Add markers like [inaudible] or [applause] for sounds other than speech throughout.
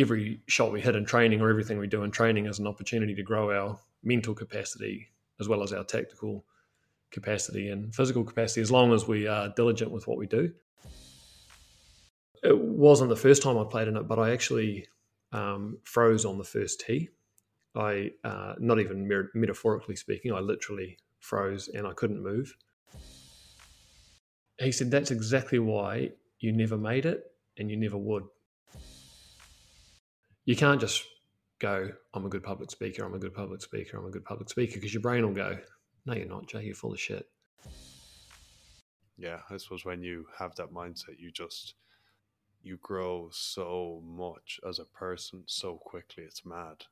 every shot we hit in training or everything we do in training is an opportunity to grow our mental capacity as well as our tactical capacity and physical capacity as long as we are diligent with what we do. It wasn't the first time I played in it, but I actually um, froze on the first tee. I, uh, not even metaphorically speaking, I literally froze and I couldn't move. He said, That's exactly why you never made it and you never would. You can't just go, I'm a good public speaker, I'm a good public speaker, I'm a good public speaker, because your brain will go, No, you're not, Jay, you're full of shit. Yeah, I suppose when you have that mindset, you just you grow so much as a person so quickly, it's mad.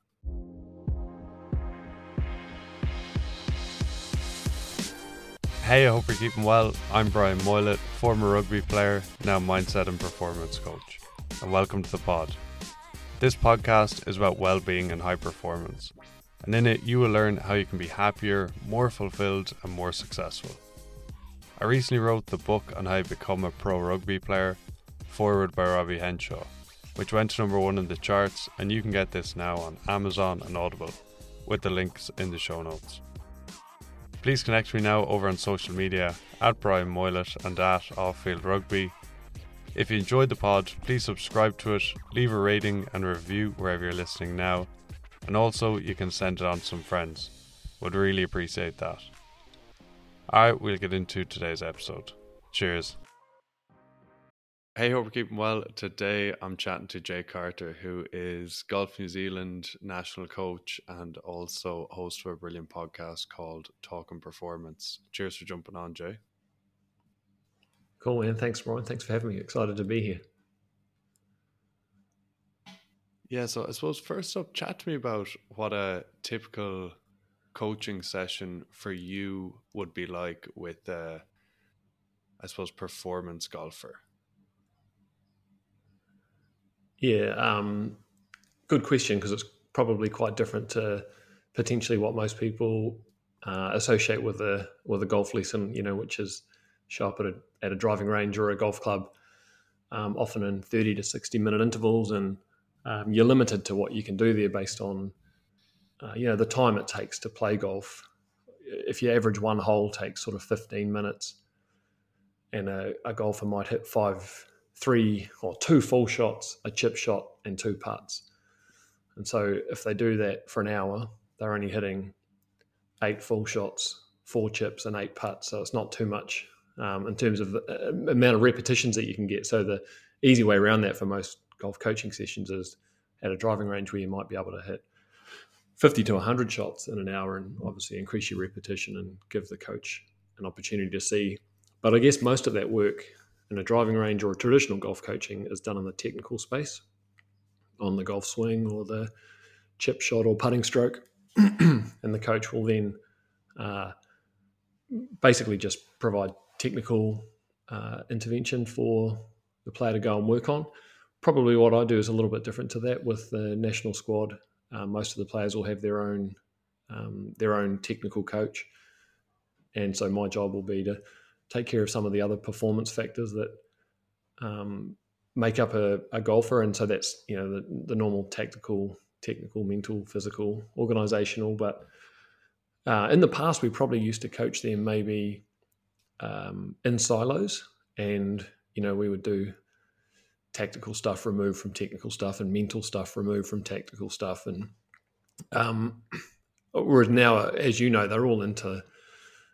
Hey, I hope you're keeping well. I'm Brian Moylett, former rugby player, now mindset and performance coach, and welcome to the pod. This podcast is about well being and high performance, and in it, you will learn how you can be happier, more fulfilled, and more successful. I recently wrote the book on how to become a pro rugby player, forward by Robbie Henshaw, which went to number one in the charts, and you can get this now on Amazon and Audible, with the links in the show notes. Please connect me now over on social media at Brian Moylett and at Offfield Rugby. If you enjoyed the pod, please subscribe to it, leave a rating and review wherever you're listening now, and also you can send it on to some friends. Would really appreciate that. Alright, we'll get into today's episode. Cheers. Hey, hope we're keeping well. Today I'm chatting to Jay Carter, who is Golf New Zealand national coach and also host of a brilliant podcast called Talk and Performance. Cheers for jumping on, Jay. Cool, man. Thanks, Brian. Thanks for having me. Excited to be here. Yeah, so I suppose first up, chat to me about what a typical coaching session for you would be like with, uh, I suppose, performance golfer. Yeah, um, good question because it's probably quite different to potentially what most people uh, associate with a with a golf lesson. You know, which is show up at a at a driving range or a golf club, um, often in thirty to sixty minute intervals, and um, you're limited to what you can do there based on uh, you know the time it takes to play golf. If you average one hole takes sort of fifteen minutes, and a, a golfer might hit five three or two full shots, a chip shot, and two putts. And so if they do that for an hour, they're only hitting eight full shots, four chips, and eight putts. So it's not too much um, in terms of the uh, amount of repetitions that you can get. So the easy way around that for most golf coaching sessions is at a driving range where you might be able to hit 50 to 100 shots in an hour and obviously increase your repetition and give the coach an opportunity to see. But I guess most of that work in a driving range or a traditional golf coaching is done in the technical space on the golf swing or the chip shot or putting stroke. [clears throat] and the coach will then uh, basically just provide technical uh, intervention for the player to go and work on. Probably what I do is a little bit different to that with the national squad. Uh, most of the players will have their own um, their own technical coach, and so my job will be to take care of some of the other performance factors that um, make up a, a, golfer. And so that's you know the, the normal tactical, technical, mental, physical, organizational. But uh, in the past, we probably used to coach them maybe um, in silos, and you know we would do tactical stuff removed from technical stuff and mental stuff removed from tactical stuff. And um, [clears throat] whereas now as you know they're all into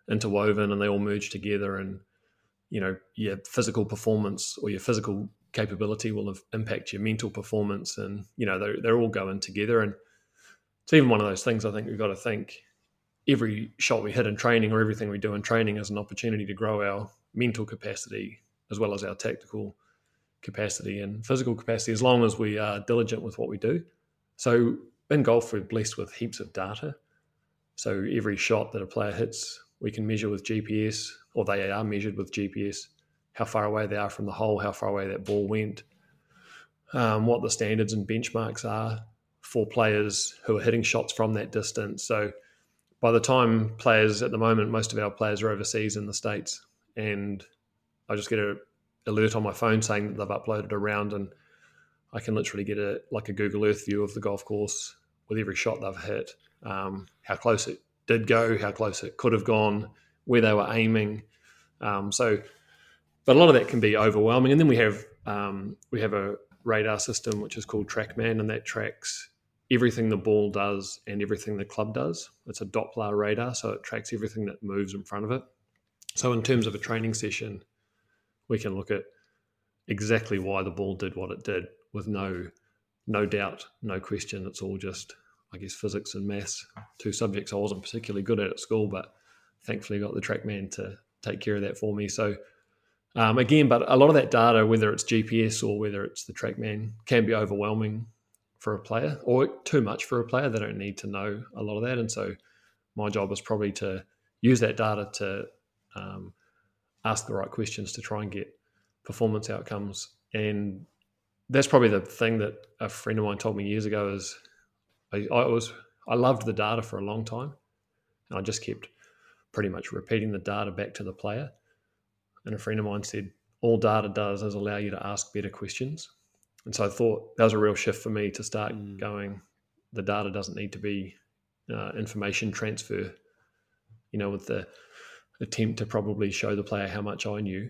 interwoven and they all merge together. And you know your physical performance or your physical capability will have impact your mental performance. And you know they're, they're all going together. And it's even one of those things i think we've got to think every shot we hit in training or everything we do in training is an opportunity to grow our mental capacity as well as our tactical capacity and physical capacity as long as we are diligent with what we do so in golf we're blessed with heaps of data so every shot that a player hits we can measure with GPS, or they are measured with GPS, how far away they are from the hole, how far away that ball went, um, what the standards and benchmarks are for players who are hitting shots from that distance. So by the time players at the moment, most of our players are overseas in the States, and I just get an alert on my phone saying that they've uploaded a round and I can literally get a like a Google Earth view of the golf course with every shot they've hit, um, how close it did go, how close it could have gone, where they were aiming. Um, so, but a lot of that can be overwhelming. And then we have um, we have a radar system which is called TrackMan, and that tracks everything the ball does and everything the club does. It's a Doppler radar, so it tracks everything that moves in front of it. So, in terms of a training session, we can look at exactly why the ball did what it did with no no doubt, no question. It's all just, I guess, physics and maths, two subjects I wasn't particularly good at at school, but thankfully got the TrackMan to take care of that for me. So um, again, but a lot of that data, whether it's GPS or whether it's the TrackMan, can be overwhelming for a player or too much for a player. They don't need to know a lot of that, and so my job is probably to use that data to um, ask the right questions to try and get performance outcomes. And that's probably the thing that a friend of mine told me years ago is I, I was I loved the data for a long time, and I just kept pretty much repeating the data back to the player. And a friend of mine said, all data does is allow you to ask better questions. And so I thought that was a real shift for me to start mm. going, the data doesn't need to be uh, information transfer, you know, with the attempt to probably show the player how much I knew,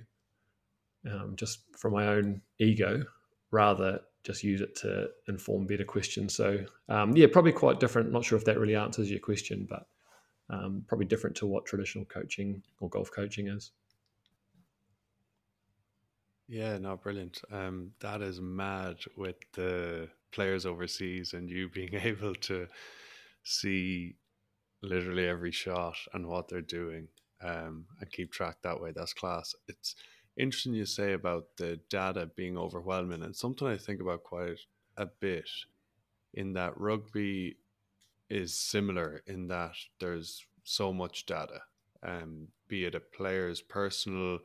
um, just from my own ego, rather just use it to inform better questions. So, um, yeah, probably quite different. Not sure if that really answers your question, but um, probably different to what traditional coaching or golf coaching is. Yeah, no, brilliant. Um, that is mad with the players overseas and you [laughs] being able to see literally every shot and what they're doing um, and keep track that way. That's class. It's interesting you say about the data being overwhelming and something I think about quite a bit in that rugby is similar in that there's so much data, um, be it a player's personal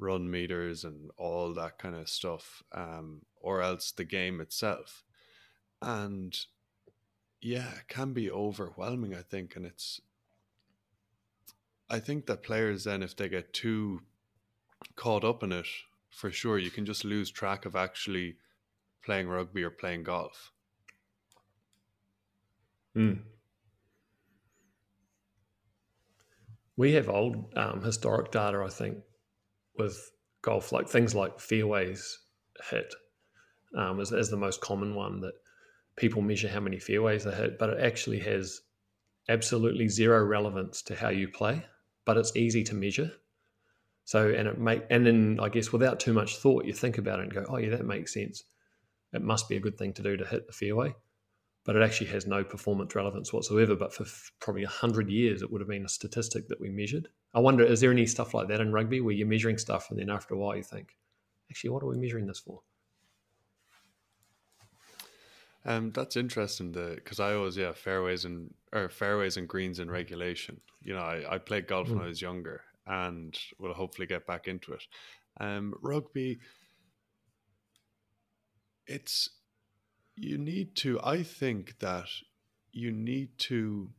run meters and all that kind of stuff, um, or else the game itself. And yeah, it can be overwhelming, I think. And it's, I think that players then, if they get too caught up in it, for sure, you can just lose track of actually playing rugby or playing golf. Mm. We have old um, historic data, I think, with golf, like things like fairways hit um, as, as the most common one that people measure how many fairways they hit, but it actually has absolutely zero relevance to how you play, but it's easy to measure. So, and it make, and then I guess without too much thought, you think about it and go, oh yeah, that makes sense. It must be a good thing to do to hit the fairway but it actually has no performance relevance whatsoever. But for f- probably 100 years, it would have been a statistic that we measured. I wonder, is there any stuff like that in rugby where you're measuring stuff and then after a while you think, actually, what are we measuring this for? Um, that's interesting because I always yeah fairways and or fairways and greens in regulation. You know, I, I played golf mm. when I was younger and will hopefully get back into it. Um, rugby, it's you need to i think that you need to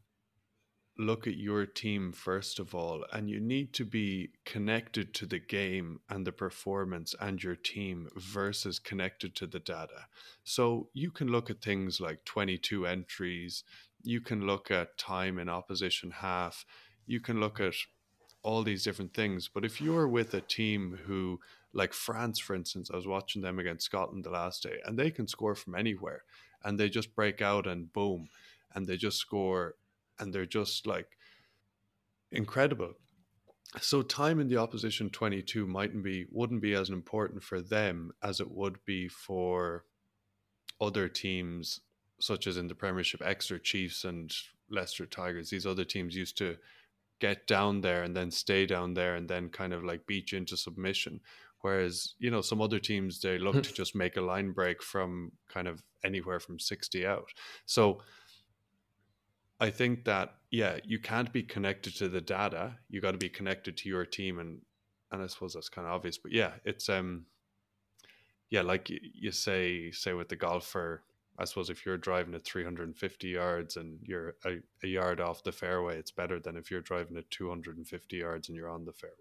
look at your team first of all and you need to be connected to the game and the performance and your team versus connected to the data. So you can look at things like 22 entries you can look at time in opposition half you can look at all these different things but if you're with a team who like France, for instance, I was watching them against Scotland the last day, and they can score from anywhere, and they just break out and boom, and they just score, and they're just like incredible. So time in the opposition twenty two mightn't be wouldn't be as important for them as it would be for other teams, such as in the Premiership, Exeter Chiefs and Leicester Tigers. These other teams used to get down there and then stay down there and then kind of like you into submission. Whereas, you know, some other teams, they look hmm. to just make a line break from kind of anywhere from 60 out. So I think that, yeah, you can't be connected to the data. You got to be connected to your team. And, and I suppose that's kind of obvious, but yeah, it's, um, yeah, like you, you say, say with the golfer, I suppose if you're driving at 350 yards and you're a, a, yard off the fairway, it's better than if you're driving at 250 yards and you're on the fairway.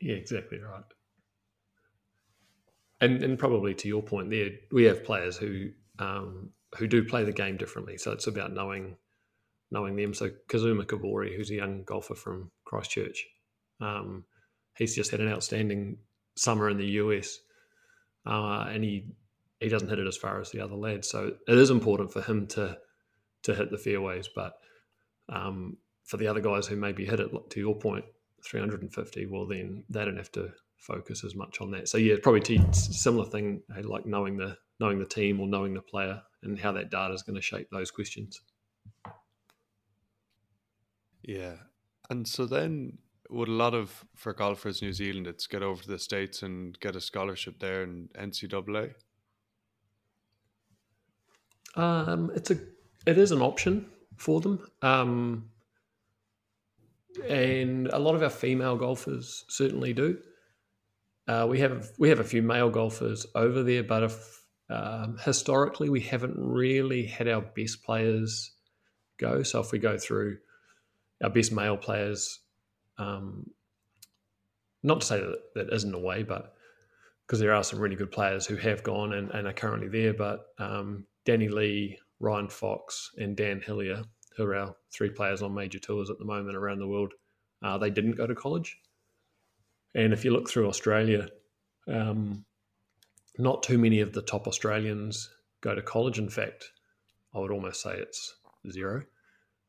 Yeah, exactly right. and and probably to your point there, we have players who um, who do play the game differently. So it's about knowing knowing them. So Kazuma Kobori, who's a young golfer from Christchurch, um, he's just had an outstanding summer in the US, uh, and he he doesn't hit it as far as the other lads. So it is important for him to to hit the fairways, but um, for the other guys who maybe hit it to your point, 350, well then they don't have to focus as much on that. So yeah, probably similar thing like knowing the knowing the team or knowing the player and how that data is going to shape those questions. Yeah, and so then would a lot of for golfers New Zealand, it's get over to the states and get a scholarship there in NCAA. Um, it's a it is an option for them. Um, and a lot of our female golfers certainly do. Uh, we have we have a few male golfers over there, but if, um, historically we haven't really had our best players go. So if we go through our best male players, um, not to say that that isn't a way, but because there are some really good players who have gone and, and are currently there. But um, Danny Lee, Ryan Fox, and Dan Hillier, who are our three players on major tours at the moment around the world, uh, they didn't go to college. And if you look through Australia, um, not too many of the top Australians go to college. In fact, I would almost say it's zero.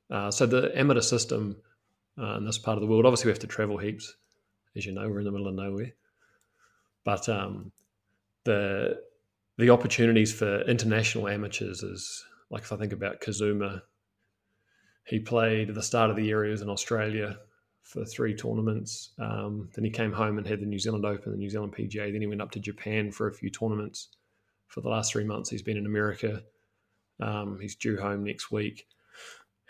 Uh, so the amateur system uh, in this part of the world, obviously, we have to travel heaps. As you know, we're in the middle of nowhere. But um, the the opportunities for international amateurs is like if I think about Kazuma, he played at the start of the year he was in Australia for three tournaments. Um, then he came home and had the New Zealand Open, the New Zealand PGA. Then he went up to Japan for a few tournaments. For the last three months, he's been in America. Um, he's due home next week.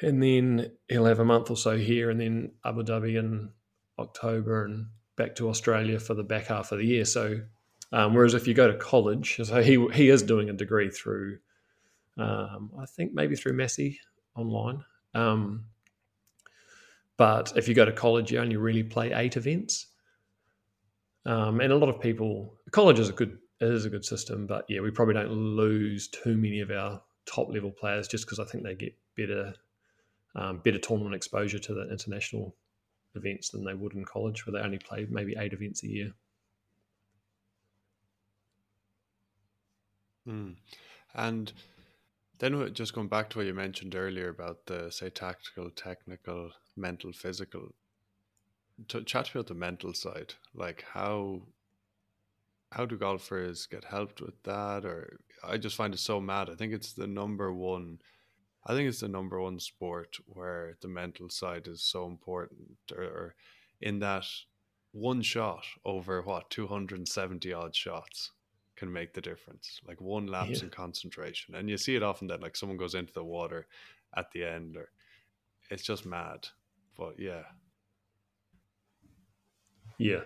And then he'll have a month or so here, and then Abu Dhabi in October, and back to Australia for the back half of the year. So, um, whereas if you go to college, so he he is doing a degree through, um, I think maybe through Massey online. Um, but if you go to college, you only really play eight events. Um, and a lot of people, college is a good is a good system, but yeah, we probably don't lose too many of our top level players just because I think they get better um, better tournament exposure to the international events than they would in college, where they only play maybe eight events a year. Mm. And then just going back to what you mentioned earlier about the say tactical, technical, mental, physical. To chat about the mental side, like how how do golfers get helped with that? Or I just find it so mad. I think it's the number one. I think it's the number one sport where the mental side is so important, or, or in that one shot over what 270 odd shots can make the difference. Like one lapse yeah. in concentration. And you see it often that like someone goes into the water at the end or it's just mad. But yeah. Yeah.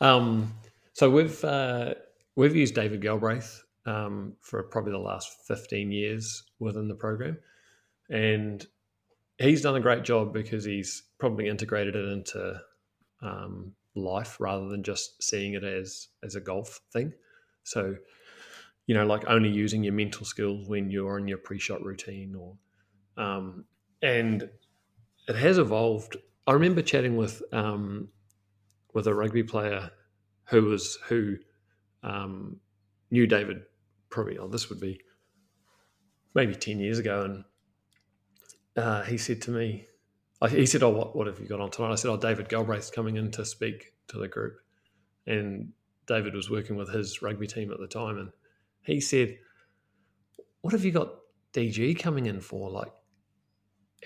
Um, so we've uh, we've used David Galbraith um, for probably the last 15 years within the program. And he's done a great job because he's probably integrated it into um, life rather than just seeing it as as a golf thing. So, you know, like only using your mental skills when you're in your pre-shot routine, or um, and it has evolved. I remember chatting with um, with a rugby player who was who um, knew David probably. Oh, this would be maybe ten years ago, and uh, he said to me, he said, "Oh, what what have you got on tonight?" I said, "Oh, David Galbraith's coming in to speak to the group," and David was working with his rugby team at the time, and he said, "What have you got DG coming in for? Like,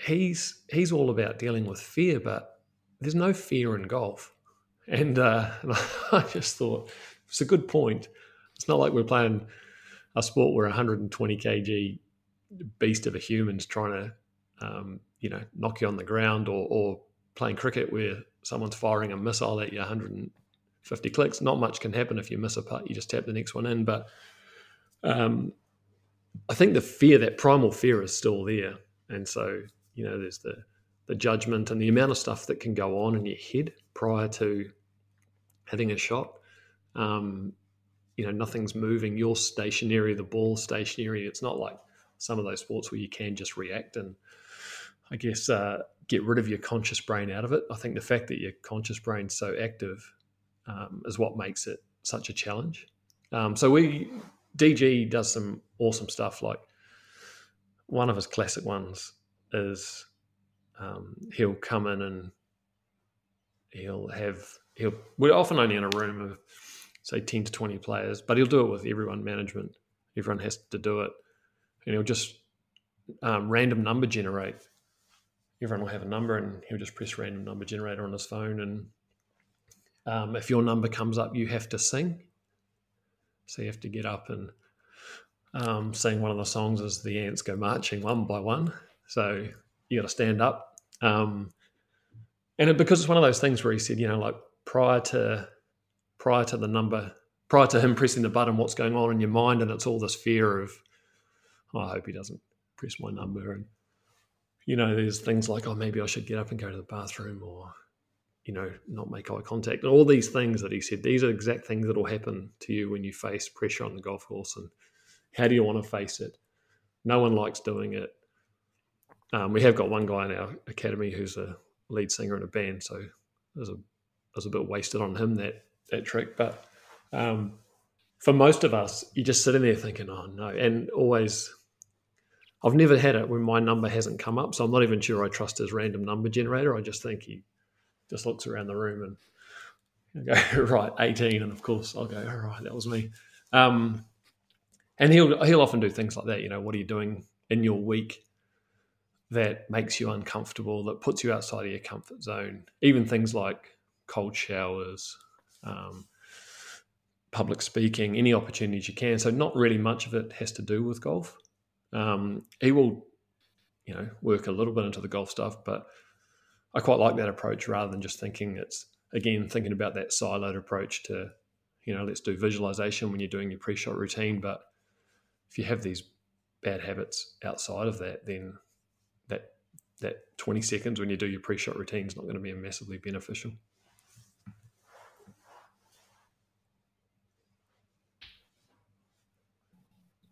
he's he's all about dealing with fear, but there's no fear in golf." [laughs] And, uh, [laughs] I just thought it's a good point. It's not like we're playing a sport where 120 kg beast of a human's trying to, um, you know, knock you on the ground, or, or playing cricket where someone's firing a missile at you 100 50 clicks. Not much can happen if you miss a putt. You just tap the next one in. But um, I think the fear, that primal fear, is still there. And so, you know, there's the the judgment and the amount of stuff that can go on in your head prior to having a shot. Um, you know nothing's moving. You're stationary. The ball's stationary. It's not like some of those sports where you can just react and I guess uh, get rid of your conscious brain out of it. I think the fact that your conscious brain's so active um, is what makes it such a challenge. Um, so we DG does some awesome stuff. Like one of his classic ones is um, he'll come in and he'll have he'll we're often only in a room of say 10 to 20 players but he'll do it with everyone management everyone has to do it and he'll just um, random number generate everyone will have a number and he'll just press random number generator on his phone and um, if your number comes up you have to sing. So you have to get up and um, sing one of the songs as the ants go marching one by one. So you got to stand up. Um, and it, because it's one of those things where he said, you know, like prior to prior to the number, prior to him pressing the button, what's going on in your mind, and it's all this fear of, oh, I hope he doesn't press my number, and you know, there's things like, oh, maybe I should get up and go to the bathroom, or you know, not make eye contact, and all these things that he said. These are exact things that will happen to you when you face pressure on the golf course, and how do you want to face it? No one likes doing it. Um, we have got one guy in our academy who's a lead singer in a band, so was a was a bit wasted on him that that trick. But um, for most of us, you're just sitting there thinking, "Oh no!" And always, I've never had it when my number hasn't come up, so I'm not even sure I trust his random number generator. I just think he just looks around the room and go [laughs] right 18, and of course I'll go, "All right, that was me." Um, and he'll he'll often do things like that. You know, what are you doing in your week? that makes you uncomfortable, that puts you outside of your comfort zone. Even things like cold showers, um, public speaking, any opportunities you can. So not really much of it has to do with golf. Um, he will, you know, work a little bit into the golf stuff, but I quite like that approach rather than just thinking it's again thinking about that siloed approach to, you know, let's do visualization when you're doing your pre-shot routine. But if you have these bad habits outside of that, then that that 20 seconds when you do your pre-shot routine is not going to be massively beneficial.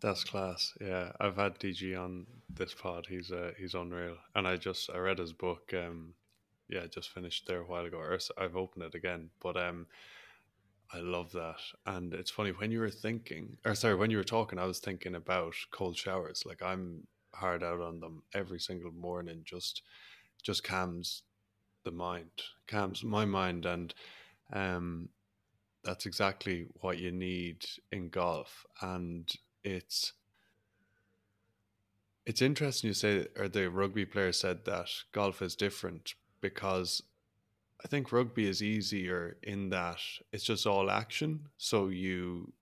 That's class. Yeah, I've had DG on this pod. He's uh, he's unreal, and I just I read his book. Um, yeah, just finished there a while ago. Or I've opened it again, but um, I love that. And it's funny when you were thinking, or sorry, when you were talking, I was thinking about cold showers. Like I'm hard out on them every single morning just just calms the mind calms my mind and um that's exactly what you need in golf and it's it's interesting you say or the rugby player said that golf is different because I think rugby is easier in that it's just all action so you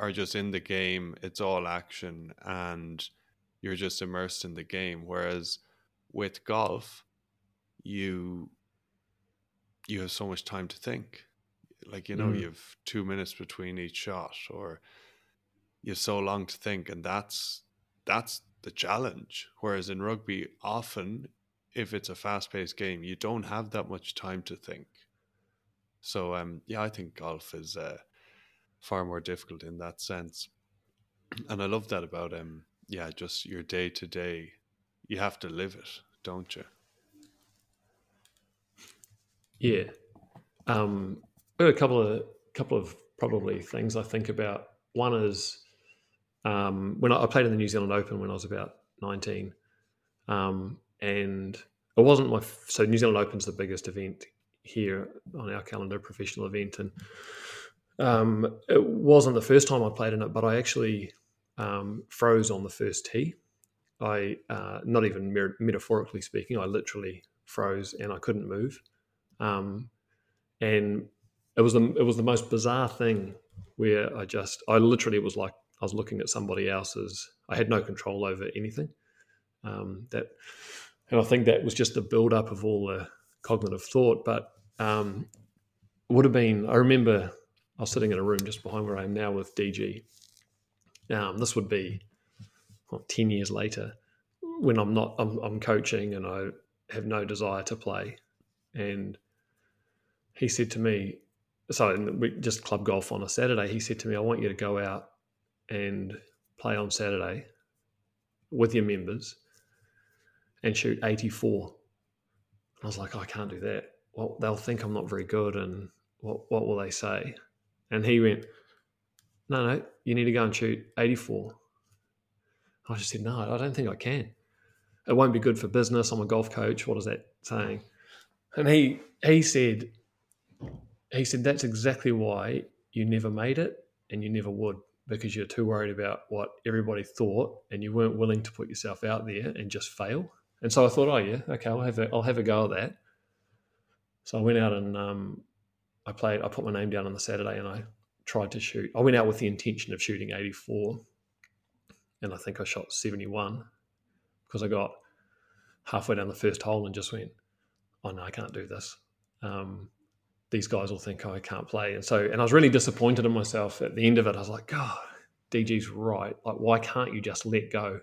are just in the game it's all action and you're just immersed in the game. Whereas with golf, you you have so much time to think. Like you know, mm. you have two minutes between each shot, or you have so long to think, and that's that's the challenge. Whereas in rugby, often if it's a fast paced game, you don't have that much time to think. So um, yeah, I think golf is uh, far more difficult in that sense, [clears throat] and I love that about um yeah, just your day to day, you have to live it, don't you? Yeah. Um, a couple of couple of probably things I think about. One is um, when I, I, played in the New Zealand Open when I was about nineteen, um, and it wasn't my so New Zealand Open's the biggest event here on our calendar, professional event, and um, it wasn't the first time I played in it, but I actually um, froze on the first tee. I, uh, not even metaphorically speaking, I literally froze and I couldn't move. Um, and it was the it was the most bizarre thing where I just I literally was like I was looking at somebody else's. I had no control over anything. Um, that, and I think that was just the build up of all the cognitive thought. But um, would have been. I remember I was sitting in a room just behind where I am now with DG, um, this would be well, 10 years later when I'm not, I'm, I'm coaching and I have no desire to play. And he said to me, so we just club golf on a Saturday. He said to me, "I want you to go out and play on Saturday with your members and shoot 84." I was like, oh, "I can't do that. Well, they'll think I'm not very good, and what what will they say?" And he went, "No, no, you need to go and shoot 84." I just said, "No, I don't think I can. It won't be good for business. I'm a golf coach. What is that saying?" And he he said he said that's exactly why you never made it and you never would because you're too worried about what everybody thought and you weren't willing to put yourself out there and just fail. And so I thought, oh yeah, okay, I'll have a, I'll have a go at that. So I went out and um, I played. I put my name down on the Saturday and I tried to shoot. I went out with the intention of shooting 84, and I think I shot 71 because I got halfway down the first hole and just went, oh no, I can't do this. Um, these guys will think oh, I can't play. And so, and I was really disappointed in myself at the end of it. I was like, God, DG's right. Like, why can't you just let go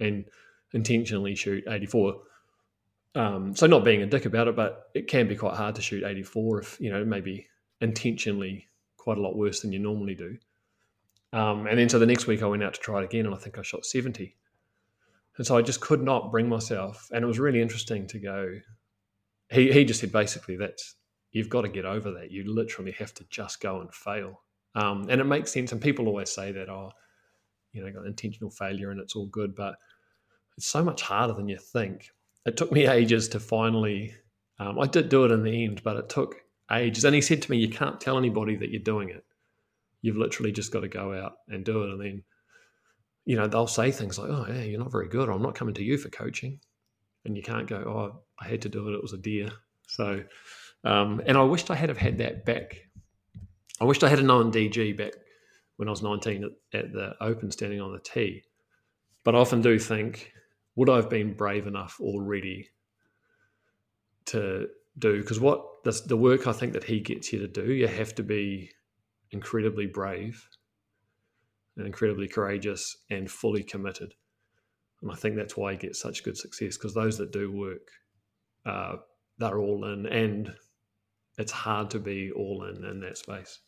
and intentionally shoot 84? Um, so not being a dick about it, but it can be quite hard to shoot 84 if, you know, maybe intentionally quite a lot worse than you normally do. Um, and then so the next week I went out to try it again and I think I shot 70. And so I just could not bring myself. And it was really interesting to go. He, he just said basically that's you've got to get over that. You literally have to just go and fail. Um, and it makes sense. And people always say that, oh, you know, got intentional failure and it's all good, but it's so much harder than you think. It took me ages to finally, um, I did do it in the end, but it took ages. And he said to me, you can't tell anybody that you're doing it. You've literally just got to go out and do it. And then, you know, they'll say things like, oh, yeah, you're not very good. I'm not coming to you for coaching. And you can't go, oh, I had to do it. It was a deer. So, um, and I wished I had have had that back. I wished I had a known DG back when I was 19 at, at the Open standing on the tee. But I often do think, would I have been brave enough already to do? Because what the, the work I think that he gets you to do, you have to be incredibly brave and incredibly courageous and fully committed. And I think that's why he gets such good success because those that do work, uh, they're all in and it's hard to be all in in that space.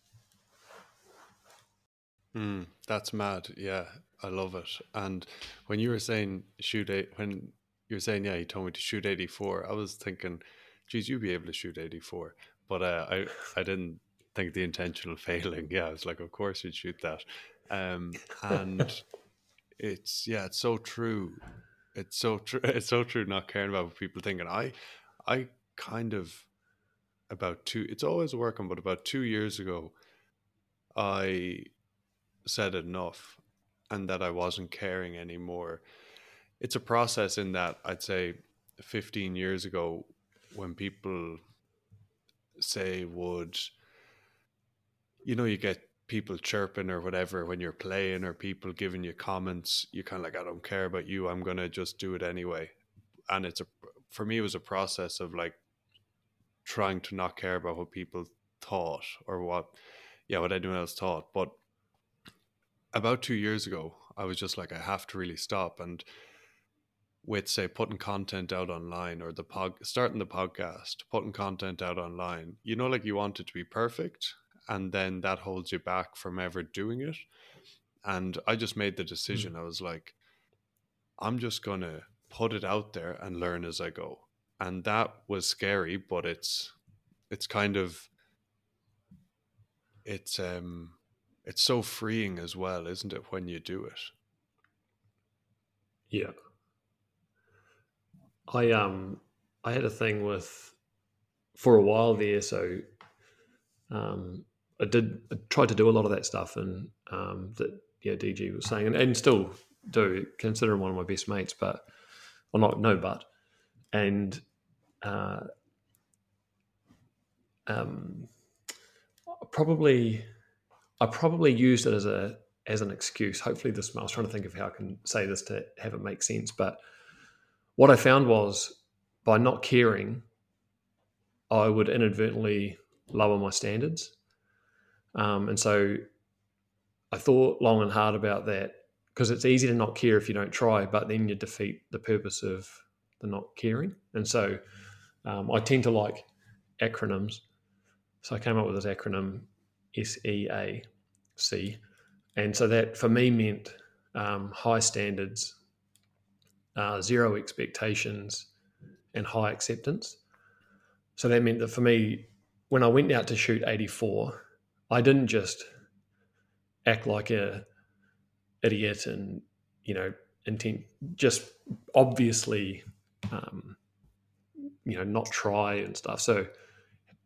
Mm, that's mad. Yeah, I love it. And when you were saying shoot eight, when you were saying yeah, he told me to shoot eighty four, I was thinking, geez, you'd be able to shoot eighty four. But uh, I I didn't think the intentional [laughs] failing. Yeah, I was like, of course you'd shoot that. Um, and it's yeah, it's so true. It's so true. [laughs] It's so true. Not caring about what people thinking. I I kind of about two it's always working but about two years ago i said enough and that i wasn't caring anymore. It's a process in that i'd say 15 years ago when people say would you know you get people chirping or whatever when you're playing or people giving you comments you kind of like i don't care about you i'm gonna just do it anyway. And it's a for me it was a process of like trying to not care about what people thought or what yeah what anyone else thought. But about two years ago i was just like i have to really stop. And with say putting content out online or the pod starting the podcast putting content out online you know like you want it to be perfect and then that holds you back from ever doing it. And i just made the decision. Mm. i was like i'm just gonna put it out there and learn as i go. And that was scary but it's it's kind of it's um it's so freeing as well isn't it when you do it? Yeah. I um i had a thing with for a while there so um i did I tried to do a lot of that stuff and um that yeah dg was saying and, and still do consider him one of my best mates but well not no but and uh, um, probably I probably used it as a as an excuse. Hopefully, this I was trying to think of how I can say this to have it make sense. But what I found was by not caring, I would inadvertently lower my standards, um, and so I thought long and hard about that because it's easy to not care if you don't try, but then you defeat the purpose of the not caring. And so um, I tend to like acronyms. So I came up with this acronym SEAC. And so that for me meant um, high standards, uh, zero expectations, and high acceptance. So that meant that for me, when I went out to shoot 84, I didn't just act like a idiot and you know intent just obviously um, you know not try and stuff. So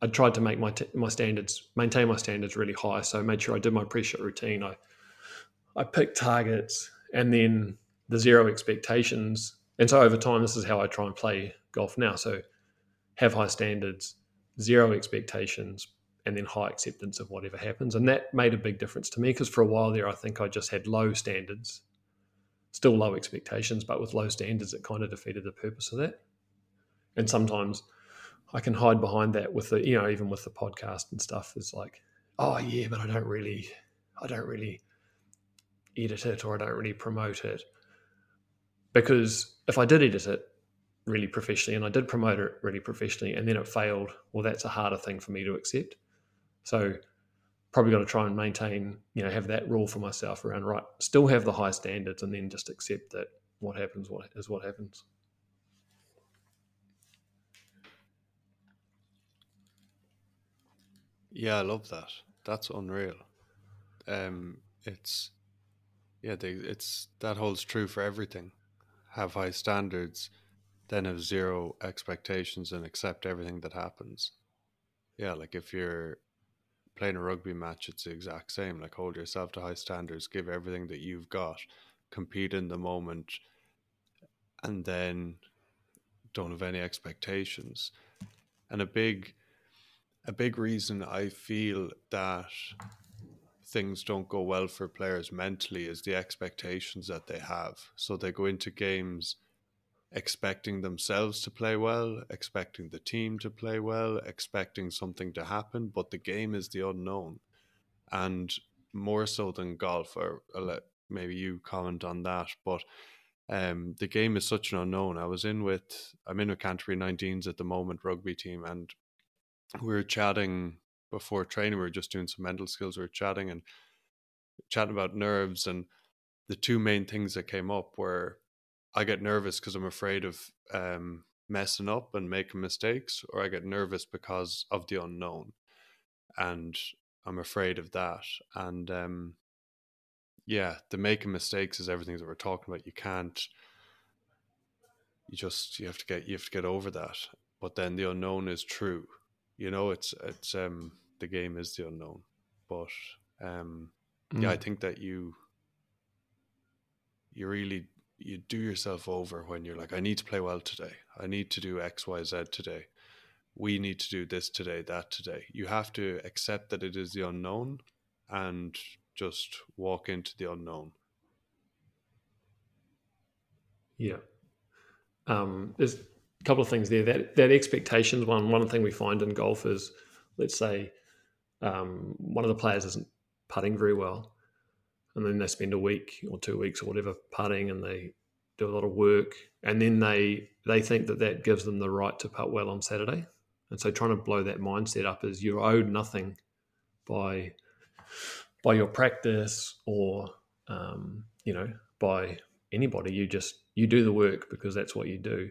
I tried to make my t- my standards maintain my standards really high. So I made sure I did my pre-shot routine. I I picked targets and then the zero expectations. And so over time, this is how I try and play golf now. So have high standards, zero expectations, and then high acceptance of whatever happens. And that made a big difference to me because for a while there, I think I just had low standards, still low expectations, but with low standards, it kind of defeated the purpose of that. And sometimes I can hide behind that with the, you know, even with the podcast and stuff is like, oh yeah, but I don't really, I don't really edit it or I don't really promote it. Because if I did edit it really professionally and I did promote it really professionally and then it failed, well, that's a harder thing for me to accept. So probably got to try and maintain, you know, have that rule for myself around right, still have the high standards and then just accept that what happens what is what happens. Yeah, I love that. That's unreal. Um, it's yeah, they, it's that holds true for everything. Have high standards, then have zero expectations and accept everything that happens. Yeah, like if you're playing a rugby match, it's the exact same. Like hold yourself to high standards, give everything that you've got, compete in the moment, and then don't have any expectations. And a big a big reason I feel that things don't go well for players mentally is the expectations that they have. So they go into games expecting themselves to play well, expecting the team to play well, expecting something to happen, but the game is the unknown. And more so than golf, or let maybe you comment on that, but um, the game is such an unknown. I was in with, I'm in with Canterbury 19s at the moment, rugby team, and we were chatting before training, we were just doing some mental skills. We were chatting and chatting about nerves, and the two main things that came up were I get nervous because I'm afraid of um, messing up and making mistakes, or I get nervous because of the unknown, and I'm afraid of that. And um, yeah, the making mistakes is everything that we're talking about. You can't. You just you have to get you have to get over that. But then the unknown is true. You know, it's it's um the game is the unknown. But um, mm. yeah, I mm. think that you you really you do yourself over when you're like, I need to play well today. I need to do X, Y, Z today. We need to do this today, that today. You have to accept that it is the unknown and just walk into the unknown. Yeah. Um, there's a couple of things there. That that expectations one one thing we find in golf is, let's say, um, one of the players isn't putting very well, and then they spend a week or two weeks or whatever putting, and they do a lot of work, and then they they think that that gives them the right to putt well on Saturday, and so trying to blow that mindset up is you're owed nothing by by your practice or um, you know by anybody. You just you do the work because that's what you do.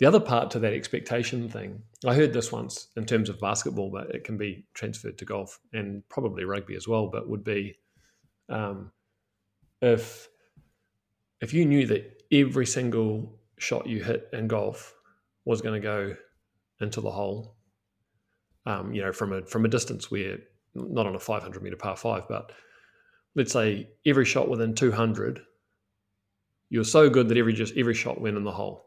The other part to that expectation thing, I heard this once in terms of basketball, but it can be transferred to golf and probably rugby as well. But would be um, if if you knew that every single shot you hit in golf was going to go into the hole, um, you know, from a from a distance where not on a 500 meter par five, but let's say every shot within 200, you're so good that every just every shot went in the hole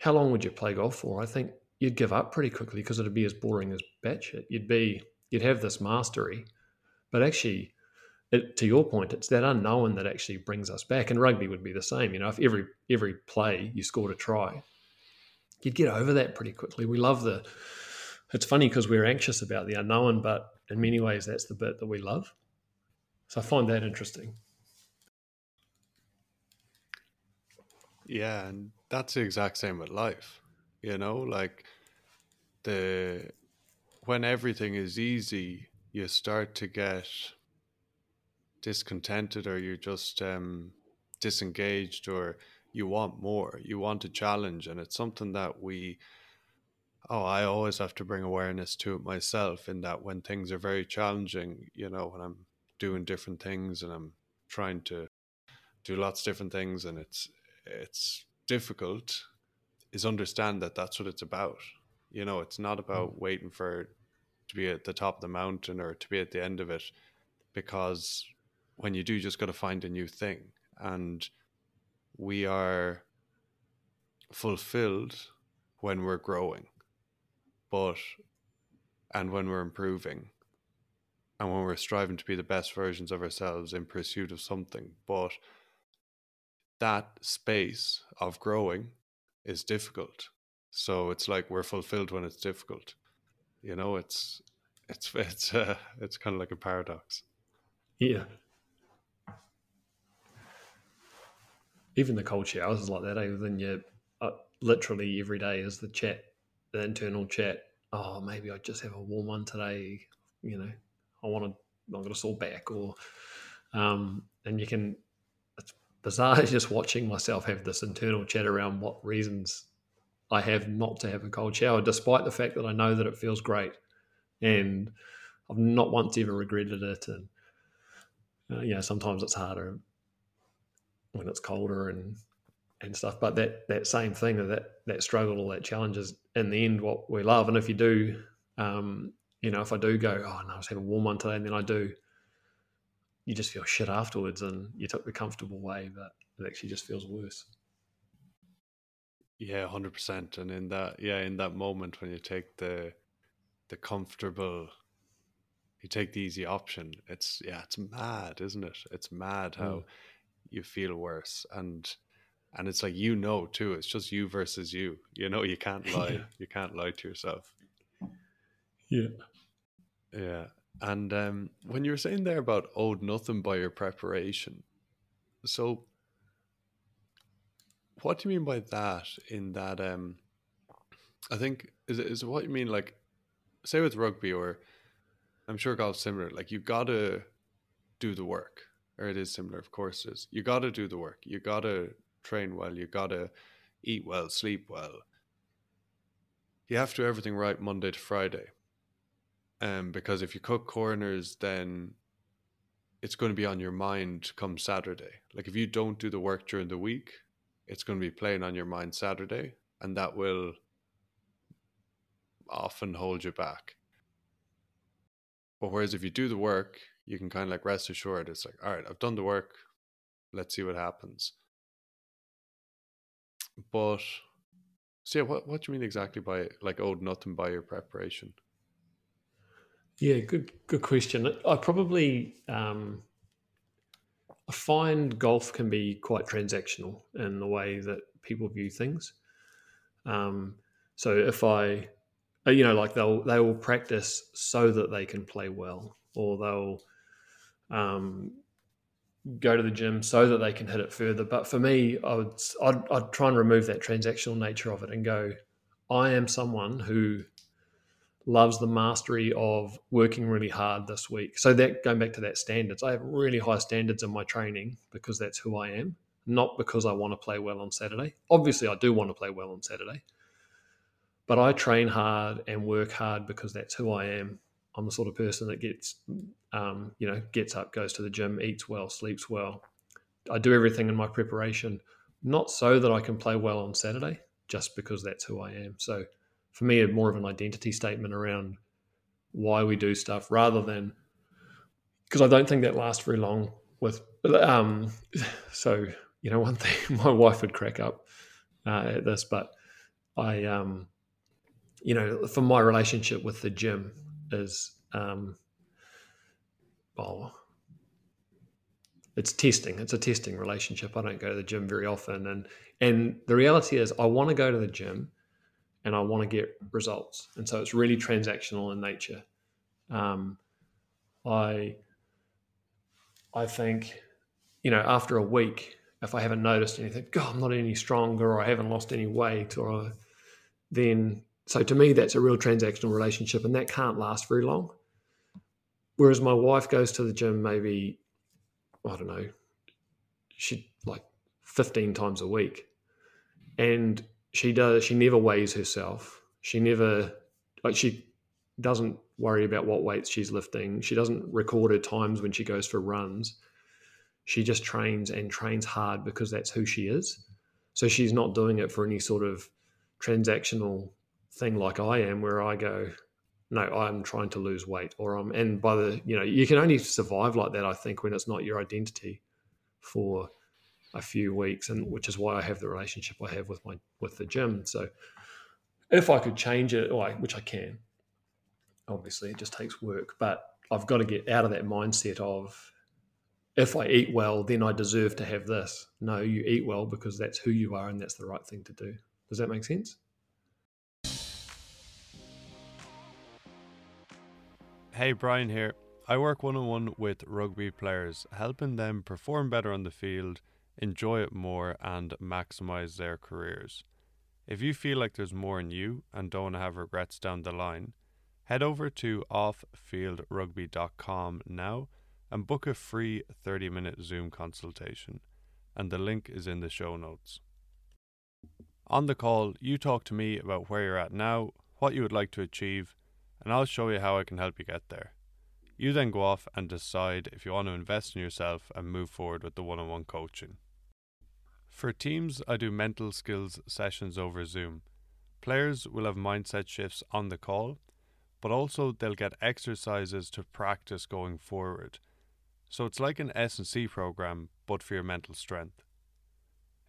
how long would you play golf for? I think you'd give up pretty quickly because it'd be as boring as batshit. You'd be you'd have this mastery, but actually, it, to your point, it's that unknown that actually brings us back. And rugby would be the same. You know, if every every play you scored a try, you'd get over that pretty quickly. We love the. It's funny because we're anxious about the unknown, but in many ways, that's the bit that we love. So I find that interesting. Yeah, and that's the exact same with life. You know, like the when everything is easy, you start to get discontented or you're just um, disengaged or you want more. You want a challenge. And it's something that we, oh, I always have to bring awareness to it myself in that when things are very challenging, you know, when I'm doing different things and I'm trying to do lots of different things and it's, it's difficult is understand that that's what it's about. You know, it's not about mm. waiting for to be at the top of the mountain or to be at the end of it, because when you do, you just got to find a new thing. And we are fulfilled when we're growing, but and when we're improving, and when we're striving to be the best versions of ourselves in pursuit of something. But that space of growing is difficult. So it's like we're fulfilled when it's difficult. You know, it's it's [laughs] it's uh, it's kind of like a paradox. Yeah. Even the cold showers is like that. Even then, you uh, literally every day is the chat, the internal chat. Oh, maybe I just have a warm one today. You know, I want to. I'm going to sore back, or um, and you can bizarre just watching myself have this internal chat around what reasons I have not to have a cold shower, despite the fact that I know that it feels great, and I've not once ever regretted it. And uh, you know, sometimes it's harder when it's colder and and stuff. But that that same thing, that that struggle, or that challenge is in the end what we love. And if you do, um, you know, if I do go, oh no, I was having a warm one today, and then I do you just feel shit afterwards and you took the comfortable way, but it actually just feels worse. Yeah, hundred percent. And in that, yeah, in that moment when you take the the comfortable, you take the easy option. It's yeah, it's mad, isn't it? It's mad how mm. you feel worse, and and it's like you know too. It's just you versus you. You know, you can't [laughs] lie. yeah. You can't lie to yourself. Yeah. Yeah. And um, when you were saying there about owed nothing by your preparation, so what do you mean by that? In that, um, I think is it is what you mean like, say with rugby or I'm sure golf's similar. Like you gotta do the work, or it is similar. Of course, is. You gotta do the work. You gotta train well. You gotta eat well, sleep well. You have to do everything right Monday to Friday um, because if you cut corners, then it's going to be on your mind come Saturday. Like if you don't do the work during the week, it's going to be playing on your mind Saturday, and that will often hold you back. But whereas if you do the work, you can kind of like rest assured. It's like, all right, I've done the work. Let's see what happens. But so yeah, what what do you mean exactly by like owed nothing by your preparation? Yeah, good good question. I probably um, I find golf can be quite transactional in the way that people view things. Um, so if I, uh, you know, like they'll they will practice so that they can play well, or they'll um, go to the gym so that they can hit it further. But for me, I would I'd, I'd try and remove that transactional nature of it and go, I am someone who loves the mastery of working really hard this week. So that going back to that standards, I have really high standards in my training because that's who I am, not because I want to play well on Saturday. Obviously, I do want to play well on Saturday, but I train hard and work hard because that's who I am. I'm the sort of person that gets, um, you know, gets up, goes to the gym, eats well, sleeps well. I do everything in my preparation, not so that I can play well on Saturday, just because that's who I am. So for me, more of an identity statement around why we do stuff rather than because I don't think that lasts very long with. Um, [laughs] so you know, one thing [laughs] my wife would crack up uh, at this, but I, um, you know, for my relationship with the gym is, um, well, it's testing. It's a testing relationship. I don't go to the gym very often, and and the reality is, I want to go to the gym and I want to get results. And so it's really transactional in nature. Um, I I think, you know, after a week, if I haven't noticed anything, God, I'm not any stronger or I haven't lost any weight or then So to me, that's a real transactional relationship, and that can't last very long. Whereas my wife goes to the gym maybe, I don't know, she like 15 times a week. And she does, she never weighs herself. She never, like, she doesn't worry about what weights she's lifting. She doesn't record her times when she goes for runs. She just trains and trains hard because that's who she is. So she's not doing it for any sort of transactional thing like I am, where I go, no, I'm trying to lose weight, or I'm, and by the, you know, you can only survive like that, I think, when it's not your identity for a few weeks, and which is why I have the relationship I have with my with the gym. So if I could change it, which I can, obviously it just takes work, but I've got to get out of that mindset of if I eat well, then I deserve to have this. No, you eat well because that's who you are and that's the right thing to do. Does that make sense? Hey, Brian here. I work one on one with rugby players, helping them perform better on the field, enjoy it more, and maximize their careers. If you feel like there's more in you and don't want to have regrets down the line, head over to offfieldrugby.com now and book a free 30 minute Zoom consultation. And the link is in the show notes. On the call, you talk to me about where you're at now, what you would like to achieve, and I'll show you how I can help you get there. You then go off and decide if you want to invest in yourself and move forward with the one on one coaching. For teams, I do mental skills sessions over Zoom. Players will have mindset shifts on the call, but also they'll get exercises to practice going forward. So it's like an S&C program but for your mental strength.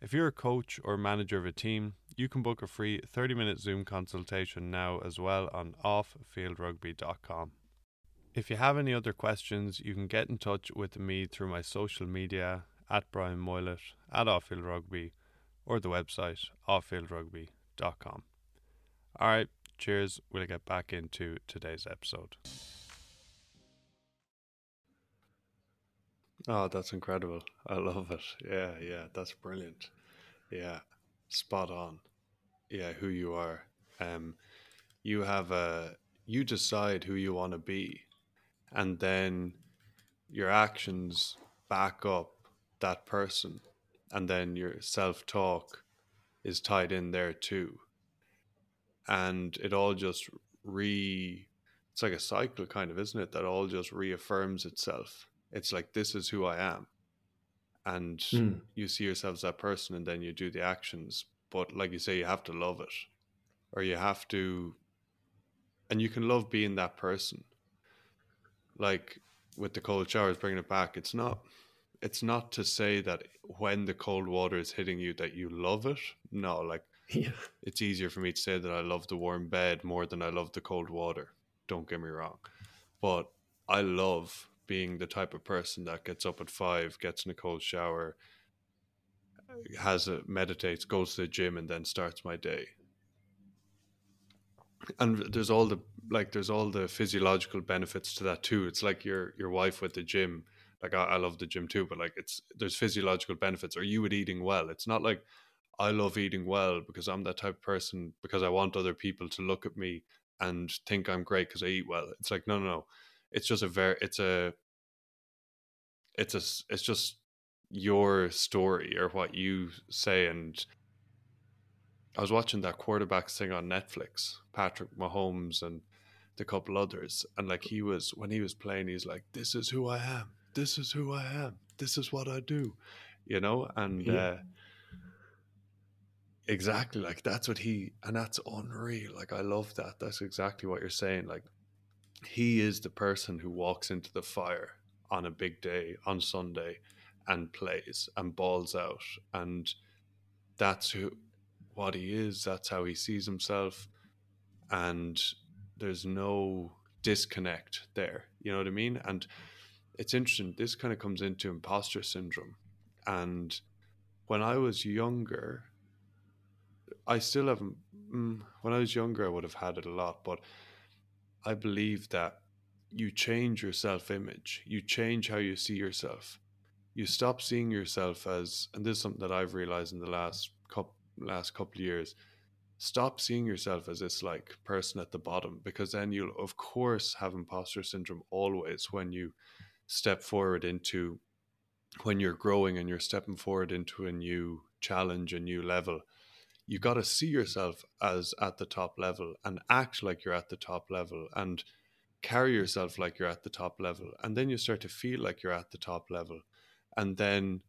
If you're a coach or manager of a team, you can book a free 30 minute Zoom consultation now as well on offfieldrugby.com. If you have any other questions, you can get in touch with me through my social media at Brian Moylett, at Offfield Rugby, or the website offfieldrugby.com. Alright, cheers. We'll get back into today's episode. Oh, that's incredible. I love it. Yeah, yeah, that's brilliant. Yeah, spot on. Yeah, who you are. Um, you have a, you decide who you want to be, and then your actions back up that person, and then your self talk is tied in there too. And it all just re, it's like a cycle, kind of, isn't it? That all just reaffirms itself it's like this is who I am, and mm. you see yourself as that person, and then you do the actions. But like you say, you have to love it, or you have to, and you can love being that person. Like with the cold showers, bringing it back, it's not it's not to say that when the cold water is hitting you that you love it. No, like [laughs] yeah. it's easier for me to say that I love the warm bed more than I love the cold water. Don't get me wrong. But I love being the type of person that gets up at five, gets in a cold shower, has a meditates, goes to the gym, and then starts my day. And there's all the like, there's all the physiological benefits to that too. It's like your your wife with the gym. Like I, I love the gym too, but like it's there's physiological benefits. Or you with eating well. It's not like I love eating well because I'm that type of person because I want other people to look at me and think I'm great because I eat well. It's like no, no, no it's just a very it's a it's a it's just your story or what you say and I was watching that quarterbacks thing on Netflix, Patrick Mahomes and the couple others, and like he was when he was playing, he's like, "This is who I am. This is who I am. This is what I do," you know, and yeah. uh, exactly like that's what he and that's unreal. Like I love that. That's exactly what you're saying. Like he is the person who walks into the fire on a big day on Sunday and plays and balls out and that's who what he is that's how he sees himself and there's no disconnect there you know what i mean and it's interesting this kind of comes into imposter syndrome and when i was younger i still haven't mm, when i was younger i would have had it a lot but I believe that you change your self image, you change how you see yourself. You stop seeing yourself as, and this is something that I've realized in the last couple last couple of years. stop seeing yourself as this like person at the bottom because then you'll of course have imposter syndrome always when you step forward into when you're growing and you're stepping forward into a new challenge a new level you got to see yourself as at the top level and act like you're at the top level and carry yourself like you're at the top level. And then you start to feel like you're at the top level. And then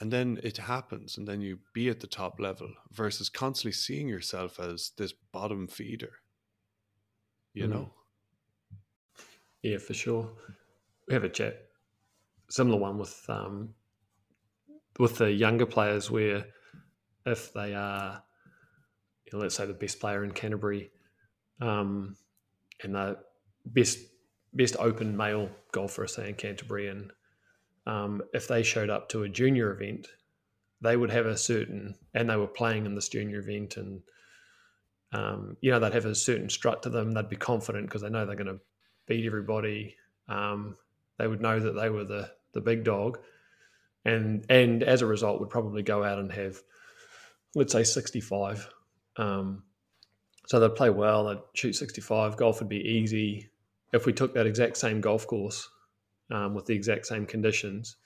and then it happens and then you be at the top level versus constantly seeing yourself as this bottom feeder. You mm. know? Yeah for sure we have a chat similar one with um with the younger players where if they are you know, let's say the best player in canterbury um and the best best open male golfer say in canterbury and um, if they showed up to a junior event, they would have a certain, and they were playing in this junior event, and um, you know they'd have a certain strut to them. They'd be confident because they know they're going to beat everybody. Um, they would know that they were the the big dog, and and as a result, would probably go out and have, let's say, sixty five. Um, so they'd play well. They'd shoot sixty five. Golf would be easy. If we took that exact same golf course um, with the exact same conditions,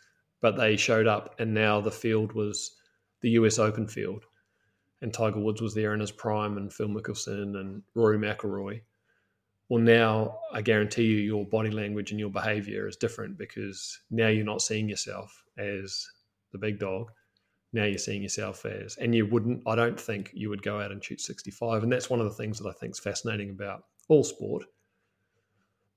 but they showed up, and now the field was the US Open field, and Tiger Woods was there in his prime, and Phil Mickelson and Rory McIlroy. Well, now I guarantee you, your body language and your behavior is different because now you're not seeing yourself as the big dog. Now you're seeing yourself as, and you wouldn't, I don't think you would go out and shoot 65. And that's one of the things that I think is fascinating about all sport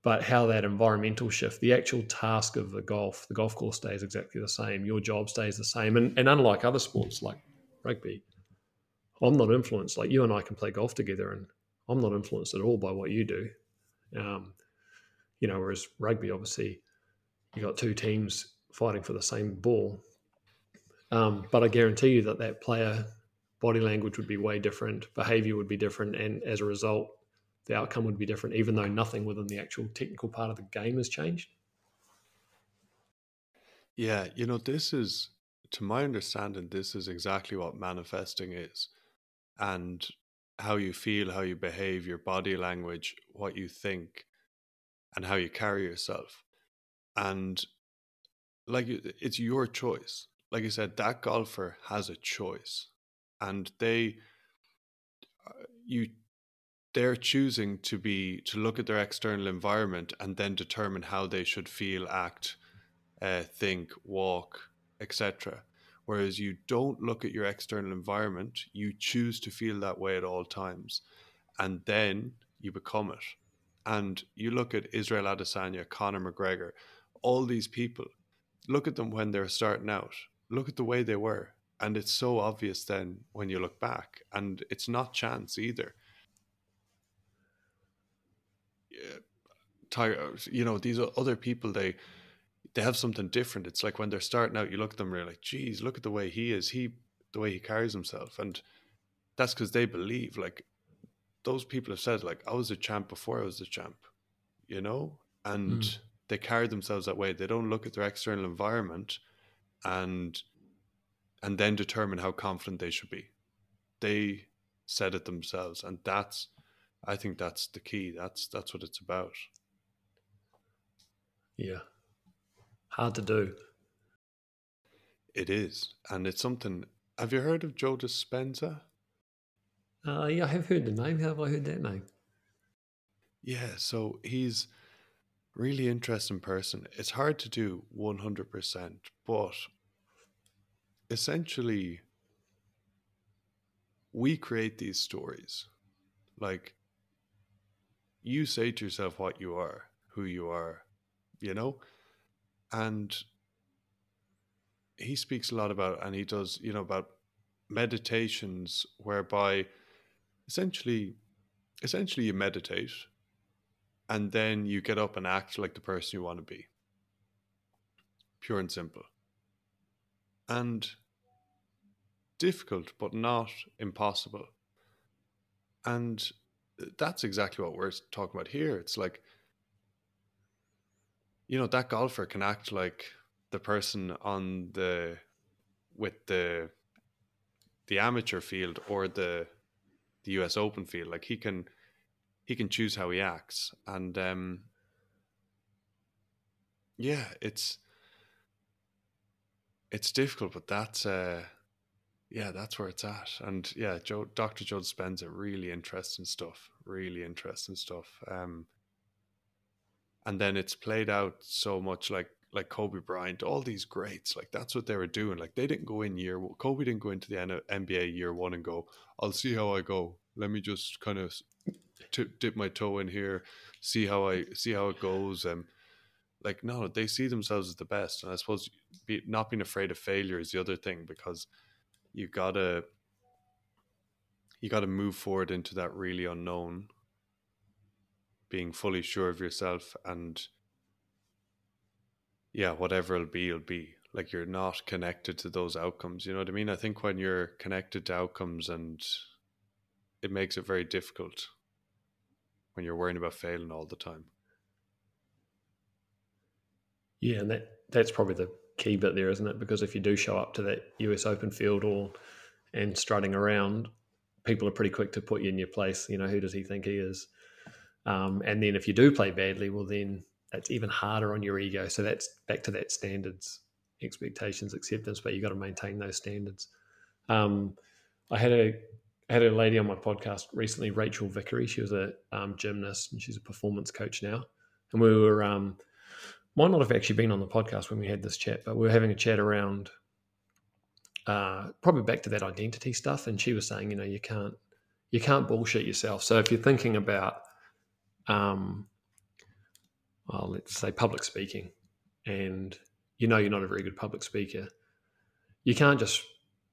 but how that environmental shift, the actual task of the golf, the golf course stays exactly the same. Your job stays the same. And, and unlike other sports like rugby, I'm not influenced. Like you and I can play golf together, and I'm not influenced at all by what you do. Um, you know, whereas rugby, obviously, you got two teams fighting for the same ball. Um, but I guarantee you that that player body language would be way different, behavior would be different, and as a result, the outcome would be different, even though nothing within the actual technical part of the game has changed. Yeah, you know, this is, to my understanding, this is exactly what manifesting is. And how you feel, how you behave, your body language, what you think, and how you carry yourself. And like it's your choice. Like I said, that golfer has a choice. And they, uh, you they're choosing to be to look at their external environment and then determine how they should feel act uh, think walk etc whereas you don't look at your external environment you choose to feel that way at all times and then you become it. And you look at israel adesanya conor mcgregor all these people look at them when they're starting out. Look at the way they were. And it's so obvious then when you look back and it's not chance either. Yeah, Tiger, uh, you know, these are other people, they they have something different. It's like when they're starting out, you look at them, and you're like, geez, look at the way he is. He, the way he carries himself. And that's because they believe, like, those people have said, like, I was a champ before I was a champ, you know? And mm. they carry themselves that way. They don't look at their external environment and and then determine how confident they should be. They said it themselves. And that's I think that's the key. That's that's what it's about. Yeah. Hard to do. It is. And it's something. Have you heard of Joe Dispenza? Uh, yeah, I have heard the name. How have I heard that name? Yeah, so he's really interesting person. It's hard to do 100%, but essentially we create these stories. Like you say to yourself what you are, who you are, you know? And he speaks a lot about, and he does, you know, about meditations whereby essentially, essentially you meditate and then you get up and act like the person you want to be. Pure and simple. And difficult, but not impossible. And that's exactly what we're talking about here. It's like you know that golfer can act like the person on the with the the amateur field or the the US Open field. Like he can he can choose how he acts. And um yeah, it's it's difficult, but that's uh yeah, that's where it's at. And yeah, Joe Dr. Joe Dispenza really interesting stuff. Really interesting stuff. Um and then it's played out so much like like Kobe Bryant, all these greats, like that's what they were doing. Like they didn't go in year Kobe didn't go into the NBA year one and go, I'll see how I go. Let me just kind of t- dip my toe in here, see how I see how it goes. And like no, they see themselves as the best, and I suppose be, not being afraid of failure is the other thing because you gotta you gotta move forward into that really unknown, being fully sure of yourself and yeah, whatever it'll be, it'll be. Like you're not connected to those outcomes. You know what I mean? I think when you're connected to outcomes and it makes it very difficult when you're worrying about failing all the time. Yeah, and that that's probably the key bit there, isn't it? Because if you do show up to that US Open field or and strutting around, people are pretty quick to put you in your place. You know, who does he think he is? Um, and then if you do play badly, well, then that's even harder on your ego. So that's back to that standards, expectations, acceptance, but you've got to maintain those standards. Um, I had a I had a lady on my podcast recently, Rachel Vickery. She was a um, gymnast and she's a performance coach now. And we were, um, might not have actually been on the podcast when we had this chat, but we were having a chat around uh, probably back to that identity stuff. And she was saying, you know, you can't, you can't bullshit yourself. So if you're thinking about, um, well, let's say public speaking, and you know you're not a very good public speaker, you can't just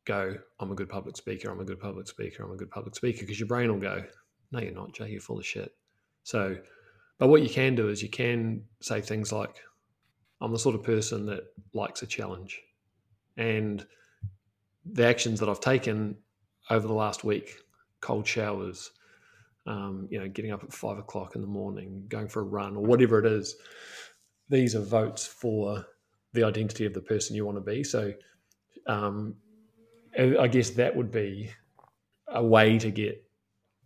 go, I'm a good public speaker, I'm a good public speaker, I'm a good public speaker, because your brain will go, no, you're not, Jay, you're full of shit. So, but what you can do is you can say things like, I'm the sort of person that likes a challenge. And the actions that I've taken over the last week, cold showers, um, you know, getting up at five o'clock in the morning, going for a run, or whatever it is, these are votes for the identity of the person you want to be. So, um, I guess that would be a way to get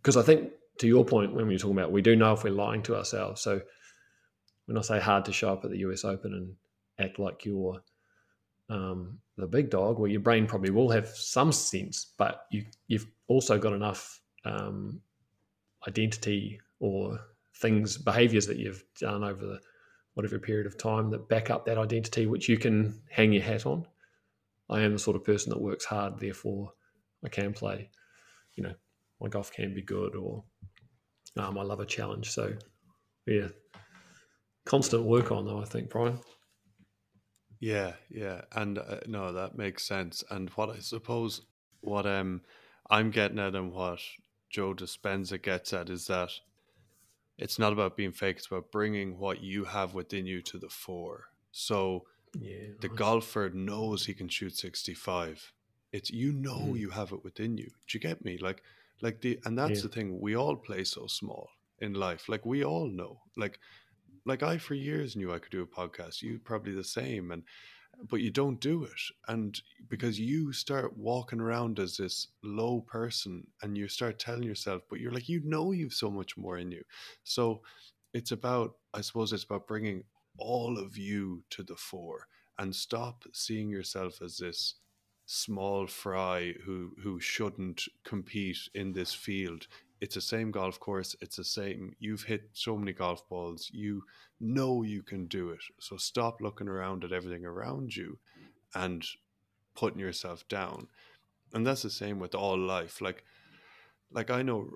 because I think to your point when we are talking about we do know if we're lying to ourselves. So when I say hard to show up at the US Open and act like you're um, the big dog, well, your brain probably will have some sense, but you you've also got enough um, identity or things, behaviors that you've done over the whatever period of time that back up that identity, which you can hang your hat on. I am the sort of person that works hard, therefore I can play. You know, my golf can be good, or um, I love a challenge. So, yeah, constant work on though. I think Brian. Yeah, yeah, and uh, no, that makes sense. And what I suppose what um I'm getting at and what Joe Dispenza gets at is that it's not about being fake; it's about bringing what you have within you to the fore. So yeah, the golfer knows he can shoot 65. It's you know mm. you have it within you. Do you get me? Like like the and that's yeah. the thing. We all play so small in life. Like we all know. Like like I for years knew I could do a podcast. You probably the same and but you don't do it. And because you start walking around as this low person and you start telling yourself but you're like you know you've so much more in you. So it's about i suppose it's about bringing all of you to the fore and stop seeing yourself as this small fry who who shouldn't compete in this field it's the same golf course it's the same you've hit so many golf balls you know you can do it. So stop looking around at everything around you and putting yourself down. And that's the same with all life like like i know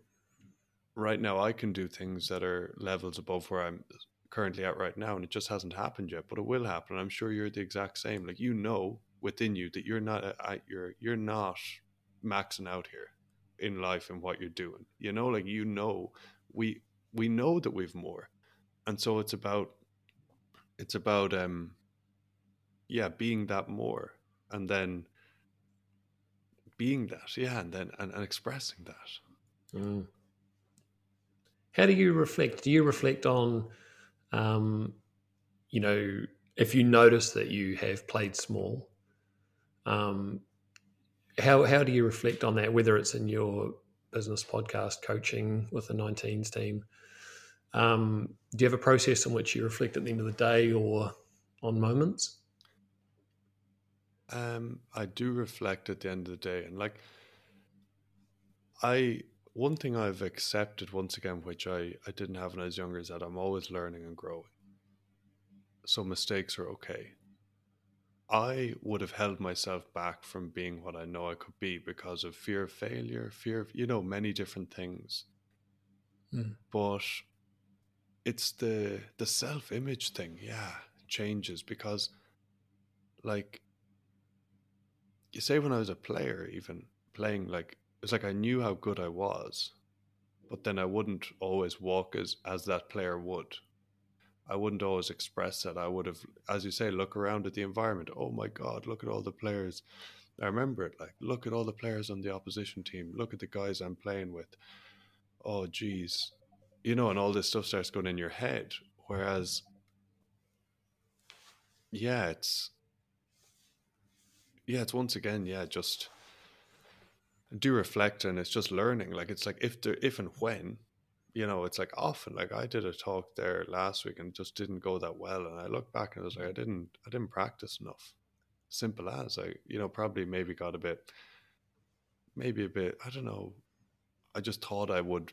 right now i can do things that are levels above where i'm currently at right now and it just hasn't happened yet but it will happen. I'm sure you're the exact same like you know within you that you're not at you're you're not maxing out here in life and what you're doing you know like you know we we know that we've more and so it's about it's about um yeah being that more and then being that yeah and then and, and expressing that mm. how do you reflect do you reflect on um, you know, if you notice that you have played small, um, how how do you reflect on that? Whether it's in your business podcast, coaching with the 19s team. Um, do you have a process in which you reflect at the end of the day or on moments? Um, I do reflect at the end of the day, and like I, one thing I've accepted once again, which I I didn't have when I was younger, is that I'm always learning and growing. So mistakes are okay. I would have held myself back from being what I know I could be because of fear of failure, fear of you know many different things. Mm. But it's the the self image thing, yeah, changes because like you say when I was a player, even playing like it's like I knew how good I was, but then I wouldn't always walk as as that player would. I wouldn't always express that. I would have, as you say, look around at the environment. Oh my God, look at all the players. I remember it like, look at all the players on the opposition team. Look at the guys I'm playing with. Oh, geez. You know, and all this stuff starts going in your head. Whereas, yeah, it's yeah, it's once again, yeah, just do reflect and it's just learning. Like it's like if there if and when, you know, it's like often like I did a talk there last week and just didn't go that well. And I look back and I was like, I didn't I didn't practice enough. Simple as I, you know, probably maybe got a bit maybe a bit, I don't know. I just thought I would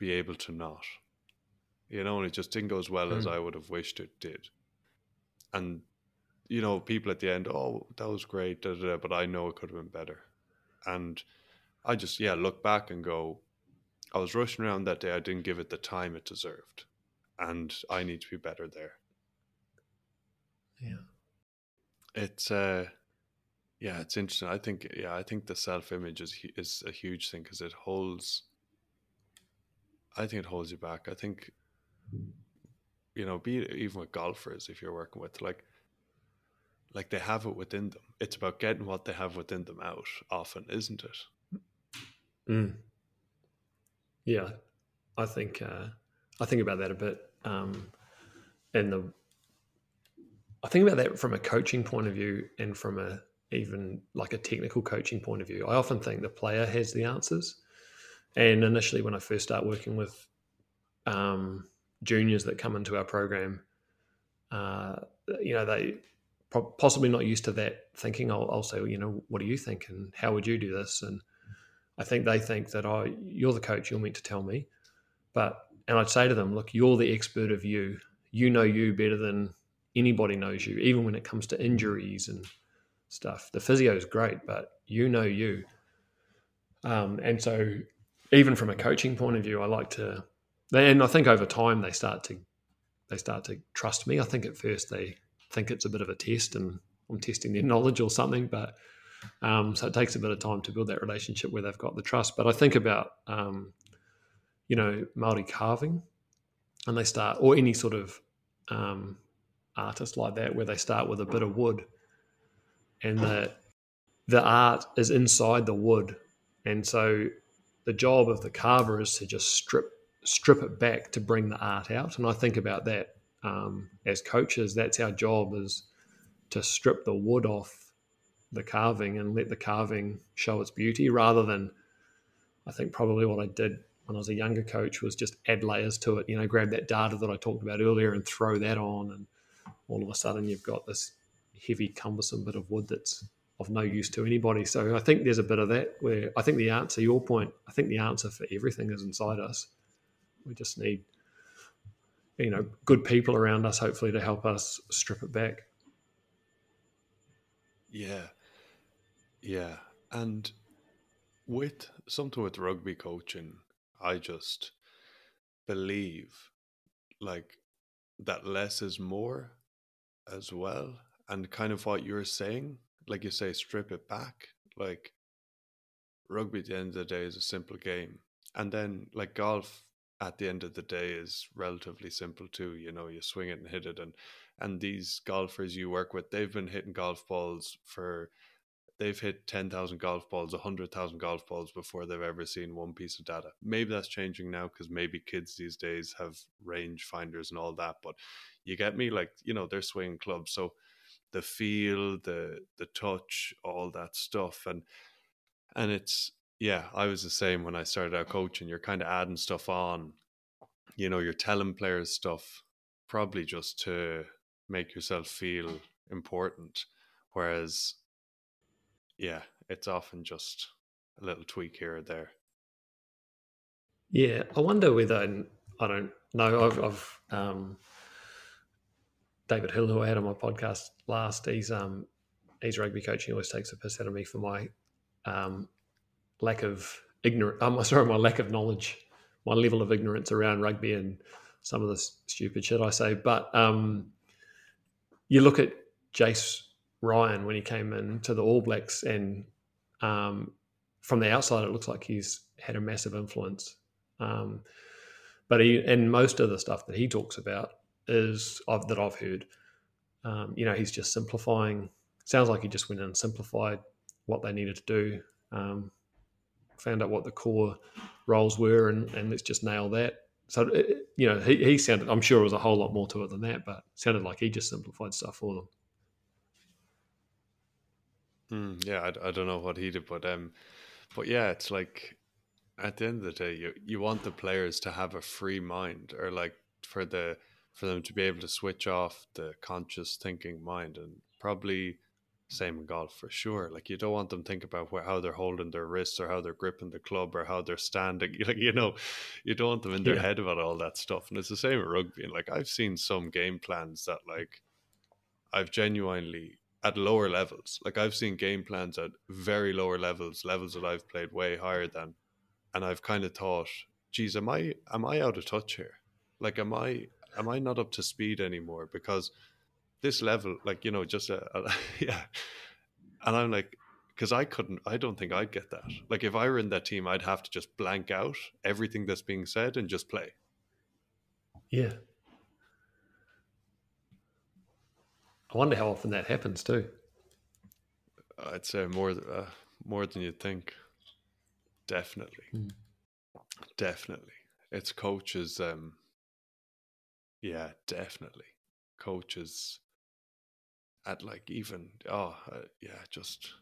be able to not. You know, and it just didn't go as well mm. as I would have wished it did. And you know, people at the end, oh, that was great, da, da, da, but I know it could have been better. And I just, yeah, look back and go, I was rushing around that day. I didn't give it the time it deserved. And I need to be better there. Yeah. It's, uh, yeah, it's interesting. I think, yeah, I think the self image is, is a huge thing because it holds, I think it holds you back. I think, you know, be even with golfers, if you're working with, like, like they have it within them. It's about getting what they have within them out often, isn't it? Mm. Yeah, I think uh, I think about that a bit. Um, and the I think about that from a coaching point of view and from a even like a technical coaching point of view. I often think the player has the answers. And initially, when I first start working with um, juniors that come into our program, uh, you know, they possibly not used to that thinking. I'll, I'll, say, you know, what do you think, and how would you do this? And I think they think that, oh, you're the coach, you're meant to tell me. But and I'd say to them, look, you're the expert of you. You know you better than anybody knows you, even when it comes to injuries and stuff. The physio is great, but you know you. Um, and so, even from a coaching point of view, I like to, and I think over time they start to, they start to trust me. I think at first they think it's a bit of a test and I'm testing their [laughs] knowledge or something. But um, so it takes a bit of time to build that relationship where they've got the trust. But I think about, um, you know, Maori carving, and they start, or any sort of um, artist like that, where they start with a bit of wood, and the the art is inside the wood, and so the job of the carver is to just strip strip it back to bring the art out. And I think about that um, as coaches, that's our job is to strip the wood off the carving and let the carving show its beauty rather than I think probably what I did when I was a younger coach was just add layers to it, you know, grab that data that I talked about earlier and throw that on and all of a sudden you've got this heavy cumbersome bit of wood that's of no use to anybody. So I think there's a bit of that where I think the answer, your point, I think the answer for everything is inside us. We just need you know good people around us hopefully to help us strip it back yeah. Yeah. And with something with rugby coaching i just believe like that less is more as well. And kind of what you're saying like you say strip it back. Like rugby at the end of the day is a simple game. And then like golf at the end of the day is relatively simple too. You know, you swing it and hit it, and and these golfers you work with, they've been hitting golf balls for they've hit 10,000 golf balls, 100,000 golf balls before they've ever seen one piece of data. Maybe that's changing now because maybe kids these days have range finders and all that. But you get me? Like, you know, they're swinging clubs. So the feel, the the touch, all that stuff. And and it's yeah, I was the same when I started out coaching. You're kind of adding stuff on. You know, you're telling players stuff probably just to make yourself feel important. Whereas, yeah, it's often just a little tweak here or there. Yeah, I wonder whether I don't know. I've, I've um, David Hill, who I had on my podcast last, he's um, he's rugby coach. He always takes a piss out of me for my um, lack of ignorance. I'm um, [laughs] sorry, my lack of knowledge, my level of ignorance around rugby and some of the stupid shit I say. But um, you look at Jace Ryan when he came in to the All Blacks, and um, from the outside, it looks like he's had a massive influence. Um, but he and most of the stuff that he talks about is of, that I've heard. Um, you know, he's just simplifying. Sounds like he just went in and simplified what they needed to do. Found out what the core roles were, and, and let's just nail that. So, it, you know, he, he sounded, I'm sure it was a whole lot more to it than that, but sounded like he just simplified stuff for them. Mm, yeah, I, I, don't know what he did, but um, but yeah, it's like at the end of the day, you you want the players to have a free mind, or like for the for them to be able to switch off the conscious thinking mind, and probably same in golf for sure. Like you don't want them to think about where, how they're holding their wrists or how they're gripping the club or how they're standing. [laughs] Like you know, you don't want them in their yeah. head about all that stuff. And it's the same with rugby. And like I've seen some game plans that like I've genuinely at lower levels. Like I've seen game plans at very lower levels, levels that I've played way higher than, and I've kind of thought, geez, am I am I out of touch here? Like am I am I not up to speed anymore? Because this level, like you know, just a, [laughs] a yeah. And I'm like, because I couldn't, I don't think I'd get that. Like if I were in that team, I'd have to just blank out everything that's being said and just play. Yeah. I wonder how often that happens too. I'd say more, uh, more than you'd think. Definitely, mm. definitely. It's coaches. Um, yeah, definitely. Coaches at like even oh uh, yeah just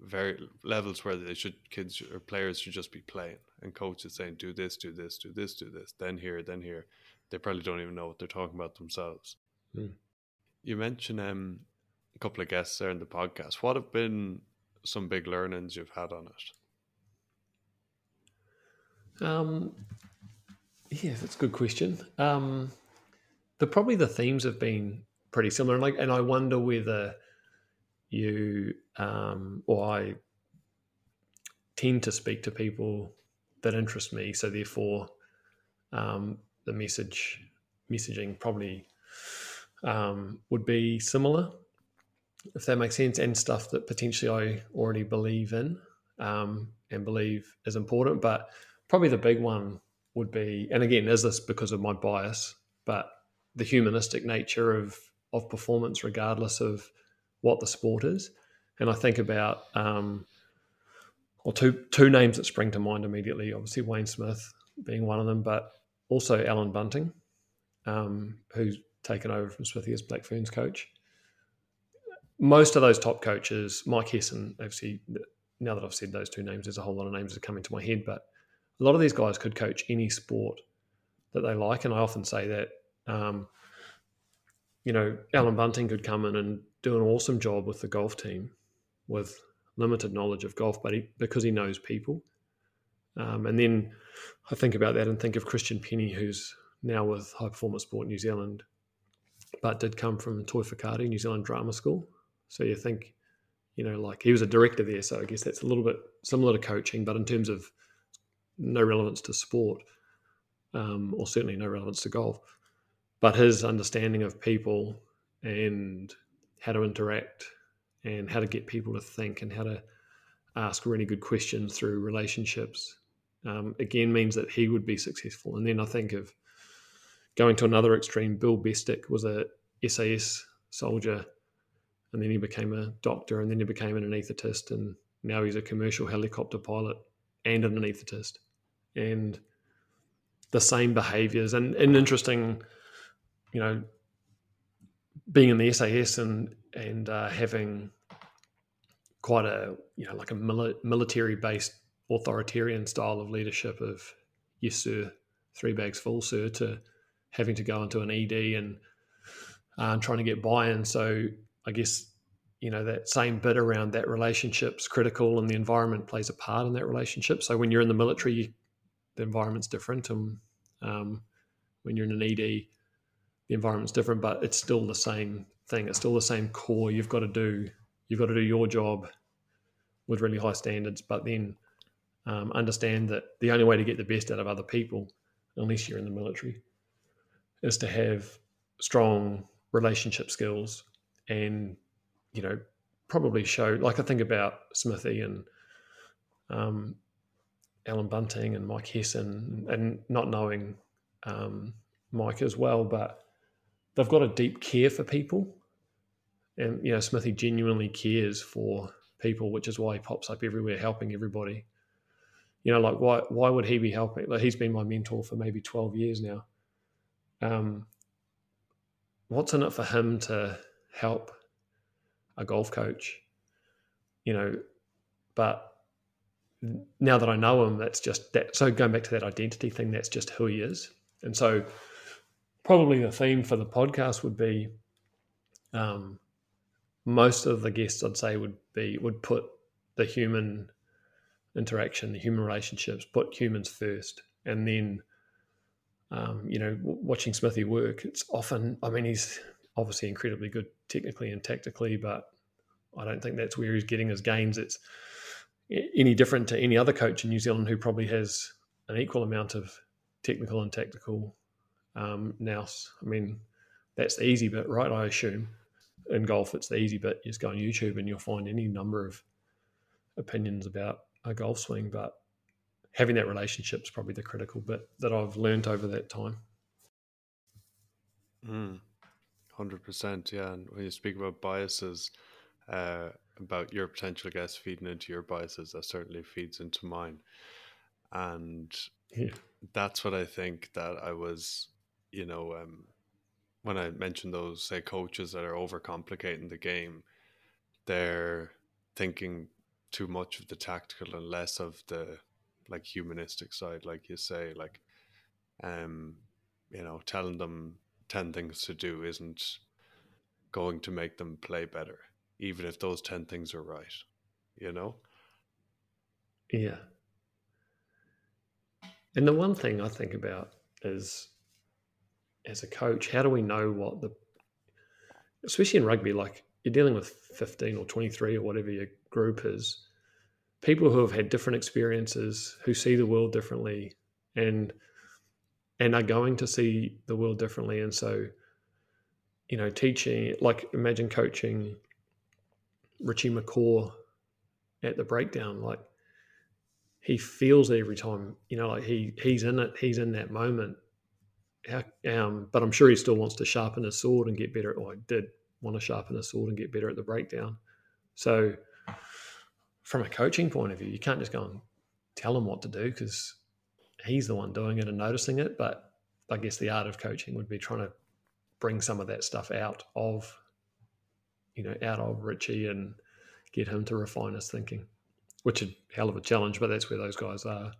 very levels where they should kids or players should just be playing and coaches saying do this do this do this do this then here then here. They probably don't even know what they're talking about themselves. Mm. you mentioned um, a couple of guests there in the podcast. What have been some big learnings you've had on it? Um yeah that's a good question. Um the probably the themes have been pretty similar. And like, and I wonder whether you um, or I tend to speak to people that interest me. So therefore, um, the message messaging probably um, would be similar, if that makes sense, and stuff that potentially I already believe in um, and believe is important. But probably the big one would be, and again, is this because of my bias? But the humanistic nature of of performance, regardless of what the sport is. And I think about um, well, two two names that spring to mind immediately. Obviously, Wayne Smith being one of them, but also Alan Bunting, um, who's taken over from Smithy as Black Ferns coach. Most of those top coaches, Mike Hesson, obviously, now that I've said those two names, there's a whole lot of names that come into my head, but a lot of these guys could coach any sport that they like. And I often say that um, you know, Alan Bunting could come in and do an awesome job with the golf team with limited knowledge of golf, but he, because he knows people. Um, and then I think about that and think of Christian Penny, who's now with High Performance Sport New Zealand, but did come from Toi Whakaari, New Zealand Drama School. So you think, you know, like he was a director there, so I guess that's a little bit similar to coaching, but in terms of no relevance to sport, um, or certainly no relevance to golf but his understanding of people and how to interact and how to get people to think and how to ask really good questions through relationships um, again means that he would be successful. And then I think of going to another extreme. Bill Bestick was a SAS soldier, and then he became a doctor, and then he became an anaesthetist, and now he's a commercial helicopter pilot and an anaesthetist. And the same behaviors and, and interesting you know, being in the SAS and and uh, having quite a you know like a mili- military based authoritarian style of leadership of yes sir, three bags full sir, to having to go into an ED and uh, trying to get buy-in. So I guess you know that same bit around that relationship's critical, and the environment plays a part in that relationship. So when you're in the military, the environment's different, and um, when you're in an ED, the environment's different, but it's still the same thing. It's still the same core. You've got to do you've got to do your job with really high standards, but then um, understand that the only way to get the best out of other people, unless you're in the military, is to have strong relationship skills and you know probably show like I think about Smithy and um, Alan Bunting and Mike Hesson and not knowing um, Mike as well, but they've got a deep care for people, and you know Smithy genuinely cares for people, which is why he pops up everywhere helping everybody. You know, like why why would he be helping? Like he's been my mentor for maybe twelve years now. Um, what's in it for him to help a golf coach? You know, but now that I know him, that's just that. So going back to that identity thing, that's just who he is. And so, probably the theme for the podcast would be um, most of the guests I'd say would be would put the human interaction, the human relationships, put humans first, and then um, you know, watching Smithy work, it's often. I mean, he's obviously incredibly good technically and tactically, but I don't think that's where he's getting his gains. It's any different to any other coach in New Zealand who probably has an equal amount of technical and tactical um. I mean, that's the easy bit, right? I assume in golf, it's the easy bit. You just go on YouTube and you'll find any number of opinions about a golf swing, but having that relationship is probably the critical bit that I've learned over that time. Mm, 100%. Yeah. And when you speak about biases, uh, about your potential guests feeding into your biases, that certainly feeds into mine. And yeah. that's what I think that I was, you know, um, when I mentioned those, say, coaches that are overcomplicating the game, they're thinking too much of the tactical and less of the like humanistic side, like you say, like, um, you know, telling them 10 things to do isn't going to make them play better even if those 10 things are right, you know? Yeah. And the one thing I think about is as a coach, how do we know what the, especially in rugby, like you're dealing with 15 or 23 or whatever your group is, people who have had different experiences, who see the world differently and, and are going to see the world differently. And so, you know, teaching, like imagine coaching Richie McCaw at the breakdown, like he feels it every time. You know, like he he's in it. He's in that moment. Um, but I'm sure he still wants to sharpen his sword and get better. Or I did want to sharpen his sword and get better at the breakdown. So, from a coaching point of view, you can't just go and tell him what to do because he's the one doing it and noticing it. But I guess the art of coaching would be trying to bring some of that stuff out of you know, out of Richie and get him to refine his thinking, which is a hell of a challenge, but that's where those guys are.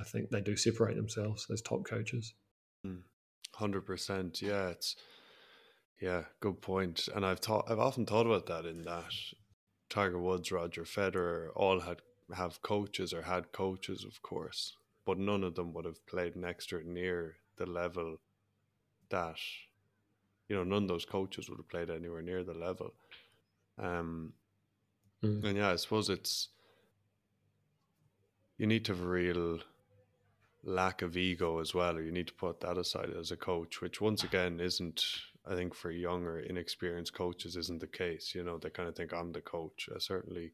I think they do separate themselves, those top coaches. Hmm. Hundred percent. Yeah, it's yeah, good point. And I've thought I've often thought about that in that Tiger Woods, Roger Federer, all had have coaches or had coaches, of course, but none of them would have played next to near the level that you know, none of those coaches would have played anywhere near the level. Um, mm. And yeah, I suppose it's you need to have a real lack of ego as well, or you need to put that aside as a coach, which once again isn't, I think, for younger, inexperienced coaches, isn't the case. You know, they kind of think I'm the coach. I certainly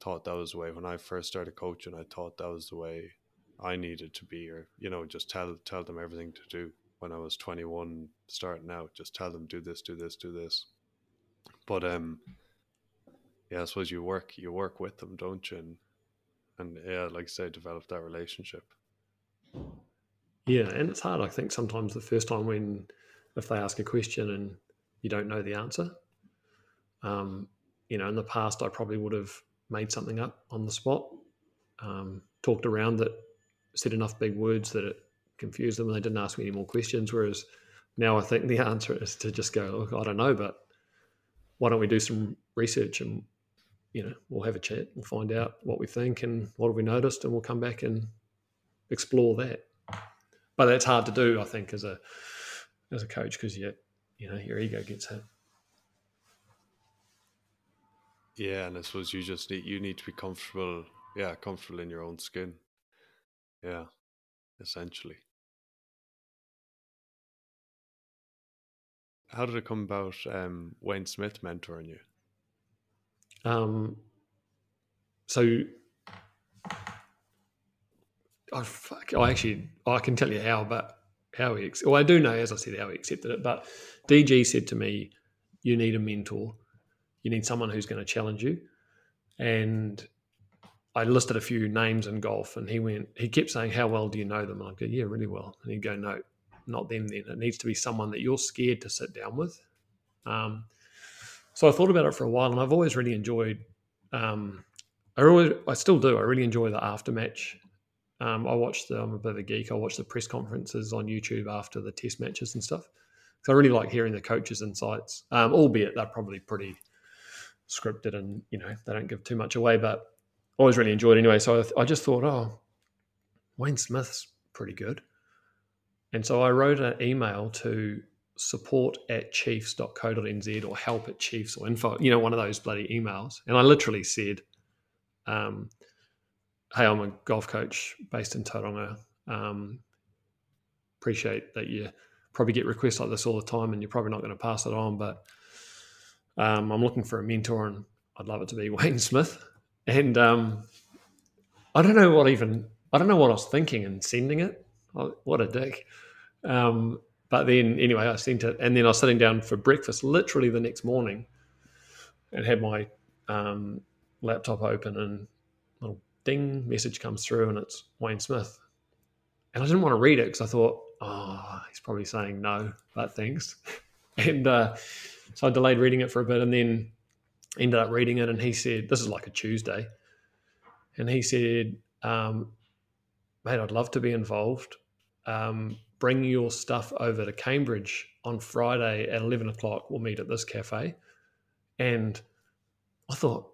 thought that was the way when I first started coaching. I thought that was the way I needed to be, or you know, just tell tell them everything to do when I was 21 starting out. Just tell them do this, do this, do this. But um, yeah, I suppose you work you work with them, don't you? And, and yeah, like I say, develop that relationship. Yeah, and it's hard. I think sometimes the first time when if they ask a question and you don't know the answer, um, you know, in the past I probably would have made something up on the spot, um, talked around that, said enough big words that it confused them, and they didn't ask me any more questions. Whereas now I think the [laughs] answer is to just go, look, I don't know, but why don't we do some research and you know we'll have a chat, we'll find out what we think and what have we noticed, and we'll come back and explore that. But that's hard to do, I think, as a as a coach because you you know your ego gets hit. Yeah, and I suppose you just need you need to be comfortable. Yeah, comfortable in your own skin. Yeah, essentially. How did it come about? Um, Wayne Smith mentoring you. Um. So. Oh fuck! I actually I can tell you how, but how he. Well, I do know, as I said, how he accepted it. But DG said to me, "You need a mentor." you need someone who's going to challenge you. And I listed a few names in golf, and he went, he kept saying, How well do you know them? And I go, Yeah, really well. And he'd go, No, not them then. It needs to be someone that you're scared to sit down with. Um, so I thought about it for a while, and I've always really enjoyed. Um, I always, I still do. I really enjoy the aftermatch. Um, I watch the. I'm a bit of a geek. I watch the press conferences on YouTube after the test matches and stuff. So I really like hearing the coaches' insights, um, albeit they're probably pretty scripted and you know they don't give too much away but I always really enjoyed anyway so I, I just thought oh Wayne Smith's pretty good and so I wrote an email to support at chiefs.co.nz or help at chiefs or info you know one of those bloody emails and I literally said um, hey I'm a golf coach based in Tauranga um, appreciate that you probably get requests like this all the time and you're probably not going to pass it on but um, I'm looking for a mentor, and I'd love it to be [laughs] Wayne Smith. And um, I don't know what even I don't know what I was thinking in sending it. what a dick! Um, but then anyway, I sent it, and then I was sitting down for breakfast literally the next morning, and had my um, laptop open, and ding message comes through, and it's Wayne Smith. And I didn't want to read it because I thought, oh, he's probably saying no, but thanks. [laughs] and uh, so I delayed reading it for a bit and then ended up reading it. And he said, This is like a Tuesday. And he said, um, Mate, I'd love to be involved. Um, bring your stuff over to Cambridge on Friday at 11 o'clock. We'll meet at this cafe. And I thought,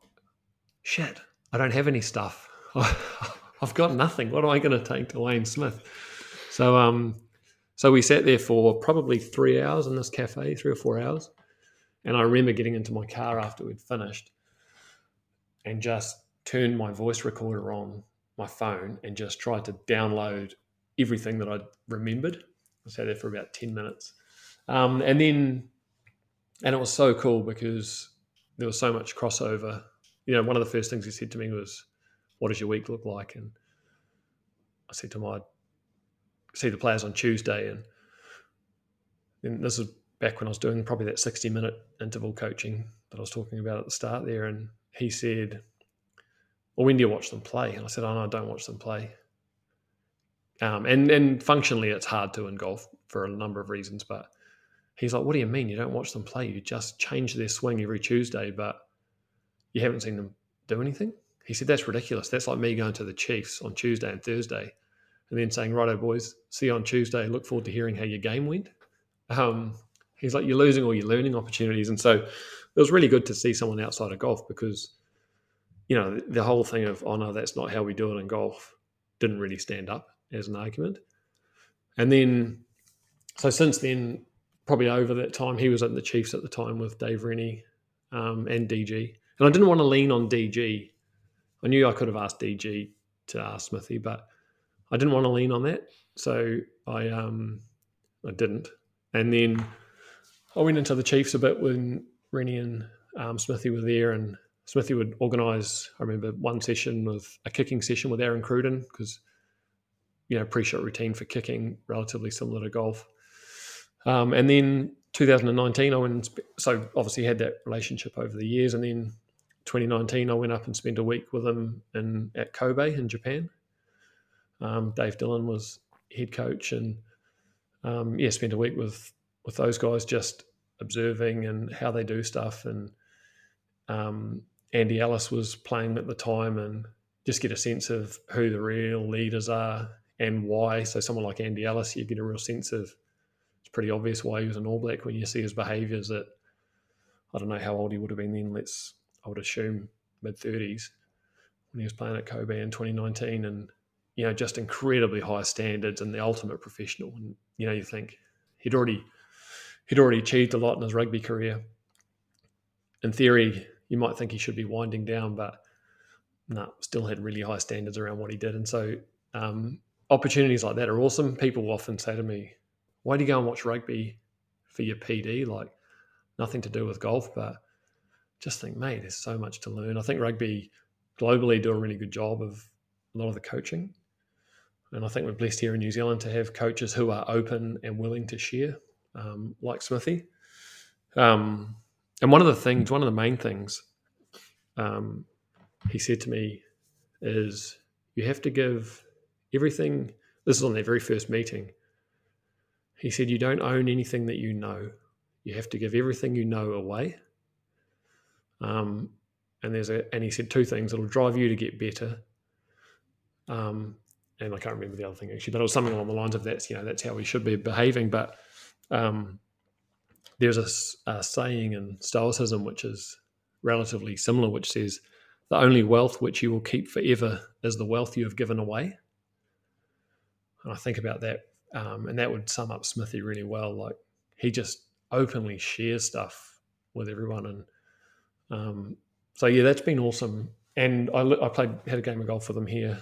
shit, I don't have any stuff. [laughs] I've got nothing. What am I going to take to Wayne Smith? So, um, so we sat there for probably three hours in this cafe, three or four hours. And I remember getting into my car after we'd finished and just turned my voice recorder on my phone and just tried to download everything that I'd remembered. I sat there for about 10 minutes. Um, and then, and it was so cool because there was so much crossover. You know, one of the first things he said to me was, What does your week look like? And I said to I'd see the players on Tuesday. And this is back when I was doing probably that 60 minute interval coaching that I was talking about at the start there. And he said, Well, when do you watch them play? And I said, Oh, no, I don't watch them play. Um, and, and functionally, it's hard to in golf for a number of reasons. But he's like, What do you mean you don't watch them play? You just change their swing every Tuesday, but you haven't seen them do anything? He said, That's ridiculous. That's like me going to the Chiefs on Tuesday and Thursday and then saying, Righto, boys, see you on Tuesday. Look forward to hearing how your game went. Um, he's like, you're losing all your learning opportunities. And so it was really good to see someone outside of golf because, you know, the whole thing of, oh no, that's not how we do it in golf didn't really stand up as an argument. And then, so since then, probably over that time, he was at the Chiefs at the time with Dave Rennie um, and DG. And I didn't want to lean on DG. I knew I could have asked DG to ask Smithy, but I didn't want to lean on that. So I um, I didn't. And then I went into the Chiefs a bit when Rennie and um, Smithy were there, and Smithy would organise. I remember one session with a kicking session with Aaron Cruden because you know pre-shot routine for kicking relatively similar to golf. Um, and then 2019, I went so obviously had that relationship over the years, and then 2019, I went up and spent a week with him in at Kobe in Japan. Um, Dave Dillon was head coach, and um, yeah, spent a week with with those guys just observing and how they do stuff. And um, Andy Ellis was playing at the time, and just get a sense of who the real leaders are and why. So someone like Andy Ellis, you get a real sense of it's pretty obvious why he was an All Black when you see his behaviours at I don't know how old he would have been then. Let's I would assume mid thirties when he was playing at Kobe in 2019, and you know just incredibly high standards and the ultimate professional. And you know you think he'd already he'd already achieved a lot in his rugby career. In theory, you might think he should be winding down, but no, still had really high standards around what he did. And so um, opportunities like that are awesome. People often say to me, "Why do you go and watch rugby for your PD?" Like nothing to do with golf, but just think, mate, there's so much to learn. I think rugby globally do a really good job of a lot of the coaching. And I think we're blessed here in New Zealand to have coaches who are open and willing to share, um, like Smithy. Um, and one of the things, one of the main things um, he said to me is you have to give everything. This is on their very first meeting. He said, You don't own anything that you know. You have to give everything you know away. Um, and there's a, and he said two things. It'll drive you to get better. Um, and I can't remember the other thing actually, but it was something along the lines of that's you know that's how we should be behaving. But um, there's a, a saying in Stoicism which is relatively similar, which says the only wealth which you will keep forever is the wealth you have given away. And I think about that, um, and that would sum up Smithy really well. Like he just openly shares stuff with everyone, and um, so yeah, that's been awesome. And I, I played had a game of golf with them here,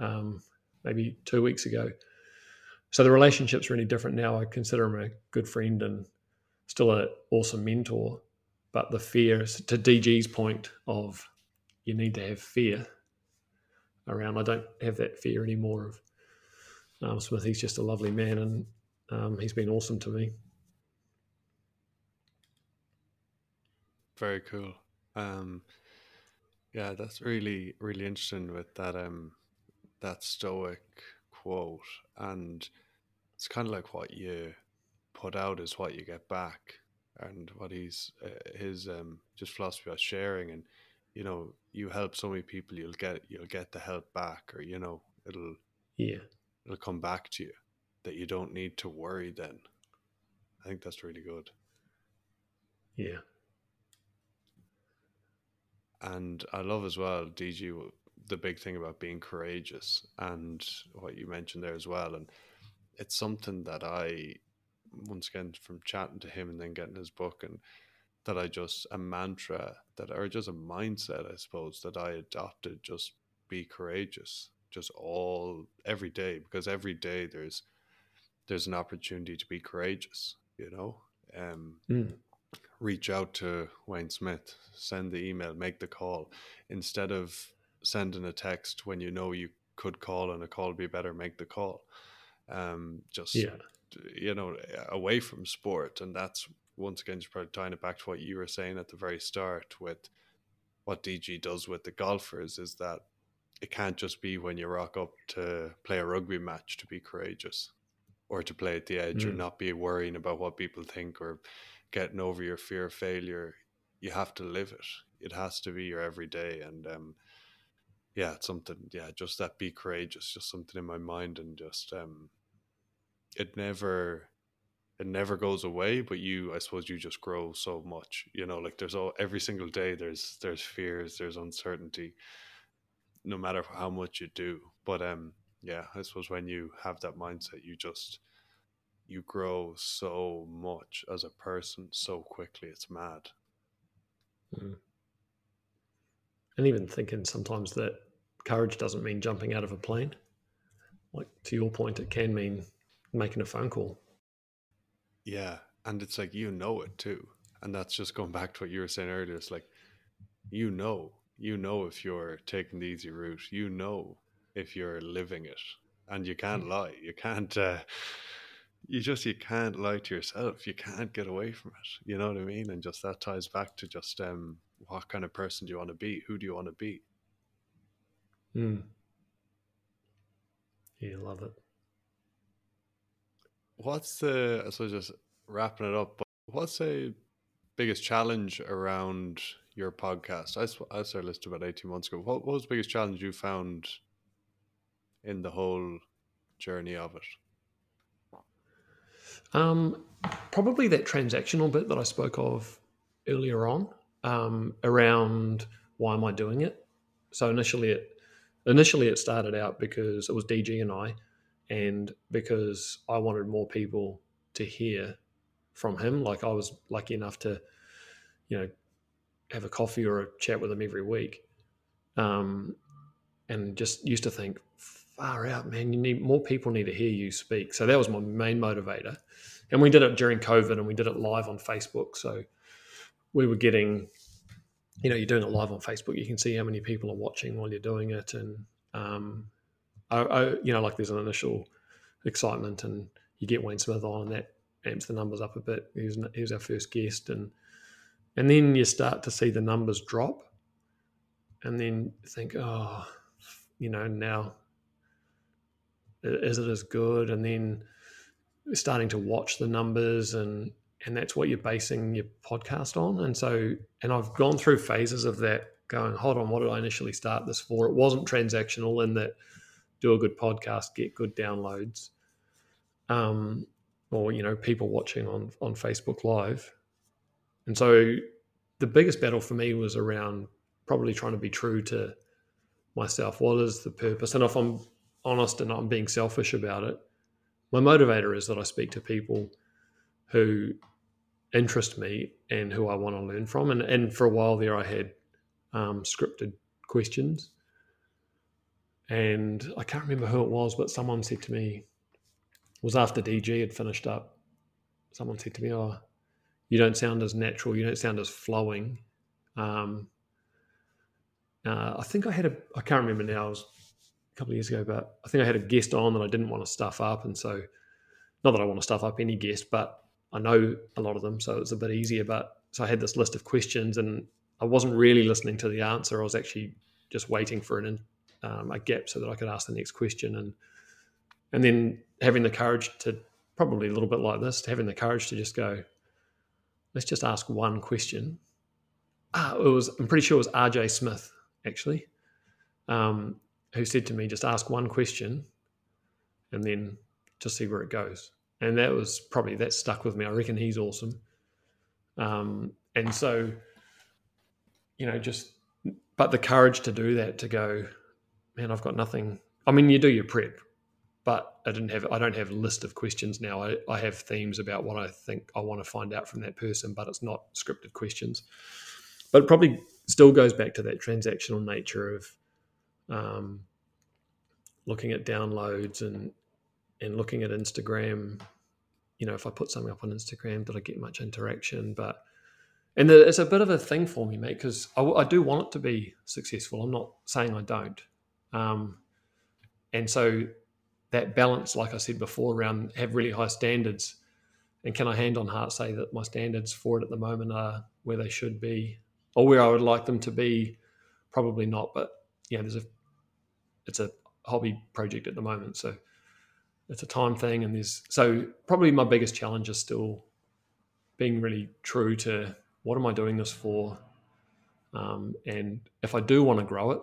um, maybe two weeks ago. So the relationship's really different now. I consider him a good friend and still an awesome mentor. But the fear, to DG's point of you need to have fear around. I don't have that fear anymore of um, Smith. He's just a lovely man, and um, he's been awesome to me. Very cool. Um, yeah, that's really really interesting with that um that stoic quote, and it's kind of like what you put out is what you get back, and what he's uh, his um just philosophy about sharing, and you know you help so many people, you'll get you'll get the help back, or you know it'll yeah it'll come back to you that you don't need to worry then. I think that's really good. Yeah. And I love as well, DG, the big thing about being courageous and what you mentioned there as well. And it's something that I, once again, from chatting to him and then getting his book, and that I just, a mantra that, or just a mindset, I suppose, that I adopted just be courageous, just all, every day, because every day there's, there's an opportunity to be courageous, you know? Um, mm reach out to Wayne Smith, send the email, make the call instead of sending a text when you know you could call and a call would be better. Make the call. Um, just yeah. you know, away from sport, and that's once again just probably tying it back to what you were saying at the very start with what DG does with the golfers is that it can't just be when you rock up to play a rugby match to be courageous or to play at the edge mm. or not be worrying about what people think or getting over your fear of failure, you have to live it. It has to be your everyday. And um, yeah, it's something, yeah, just that be courageous, just something in my mind. And just, um, it never, it never goes away, but you, I suppose you just grow so much, you know, like there's all, every single day there's, there's fears, there's uncertainty, no matter how much you do. But, um, yeah, I suppose when you have that mindset, you just, you grow so much as a person so quickly. It's mad. Mm. And even thinking sometimes that courage doesn't mean jumping out of a plane. Like to your point, it can mean making a phone call. Yeah. And it's like, you know it too. And that's just going back to what you were saying earlier. It's like, you know, you know if you're taking the easy route, you know if you're living it. And you can't mm. lie. You can't, uh, you just you can't lie to yourself you can't get away from it you know what i mean and just that ties back to just um what kind of person do you want to be who do you want to be mm. yeah love it what's the so just wrapping it up what's the biggest challenge around your podcast? I, I started listening about 18 months ago. What, what was the biggest challenge you found in the whole journey of it? Um, probably that transactional bit that I spoke of earlier on um, around why am I doing it. So initially, it initially it started out because it was DG and I, and because I wanted more people to hear from him. Like I was lucky enough to, you know, have a coffee or a chat with him every week, um, and just used to think, far out, man. You need more people need to hear you speak. So that was my main motivator, and we did it during COVID, and we did it live on Facebook. So we were getting, you know, you're doing it live on Facebook. You can see how many people are watching while you're doing it, and um, I, I, you know, like there's an initial excitement, and you get Wayne Smith on, and that amps the numbers up a bit. He was, he was our first guest, and and then you start to see the numbers drop, and then think, oh, you know, now is it as good? And then starting to watch the numbers and and that's what you're basing your podcast on. And so, and I've gone through phases of that going, hold on, what did I initially start this for? It wasn't transactional in that do a good podcast, get good downloads. Um, or, you know, people watching on, on Facebook Live. And so the biggest battle for me was around probably trying to be true to myself. What is the purpose? And if I'm honest and I'm being selfish about it, my motivator is that I speak to people who interest me and who I want to learn from. And, and for a while there, I had um, scripted questions. And I can't remember who it was, but someone said to me, was after DG had finished up. Someone said to me, "Oh, you don't sound as natural. You don't sound as flowing." Um, uh, I think I had a. I can't remember now. It was couple of years ago, but I think I had a guest on that I didn't want to stuff up, and so not that I want to stuff up any guest, but I know a lot of them, so it's a bit easier. But so I had this list of questions, and I wasn't really listening to the answer. I was actually just waiting for an um, a gap so that I could ask the next question, and and then having the courage to probably a little bit like this, having the courage to just go, let's just ask one question. Ah, it was I'm pretty sure it was RJ Smith actually, um, who said to me, just ask one question, and then just see where it goes and that was probably that stuck with me. I reckon he's awesome. Um, and so, you know, just but the courage to do that to go, man, I've got nothing. I mean, you do your prep, but I didn't have. I don't have a list of questions now. I, I have themes about what I think I want to find out from that person, but it's not scripted questions. But it probably still goes back to that transactional nature of um, looking at downloads and and looking at Instagram, you know, if I put something up on Instagram, did I get much interaction? But and the, it's a bit of a thing for me, mate, because I, I, do want it to be successful. I'm not saying I don't. Um, and so that balance, like I said before, around have really high standards, and can I hand on heart say that my standards for it at the moment are where they should be, or where I would like them to be? Probably not, but yeah, there's a it's a hobby project at the moment, so it's a time thing and there's so probably my biggest challenge is still being really true to what am i doing this for? Um, and if i do want to grow it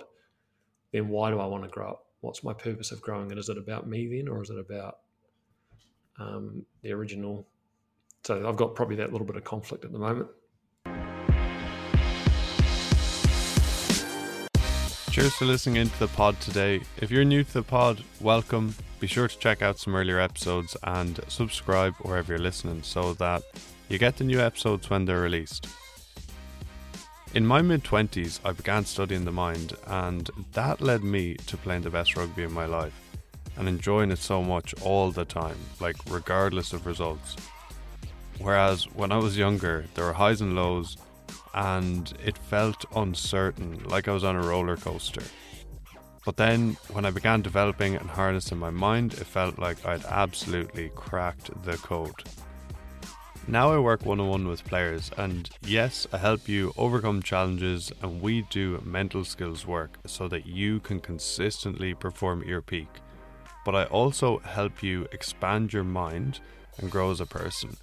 then why do i want to grow it? What's my purpose of growing it? Is it about me then or is it about um, the original? So i've got probably that little bit of conflict at the moment Cheers for listening into the pod today. If you're new to the pod, welcome. Be sure to check out some earlier episodes and subscribe wherever you're listening so that you get the new episodes when they're released. In my mid 20s, I began studying the mind, and that led me to playing the best rugby in my life and enjoying it so much all the time, like regardless of results. Whereas when I was younger, there were highs and lows, and it felt uncertain, like I was on a roller coaster. But then, when I began developing and harnessing my mind, it felt like I'd absolutely cracked the code. Now I work one on one with players, and yes, I help you overcome challenges, and we do mental skills work so that you can consistently perform at your peak. But I also help you expand your mind and grow as a person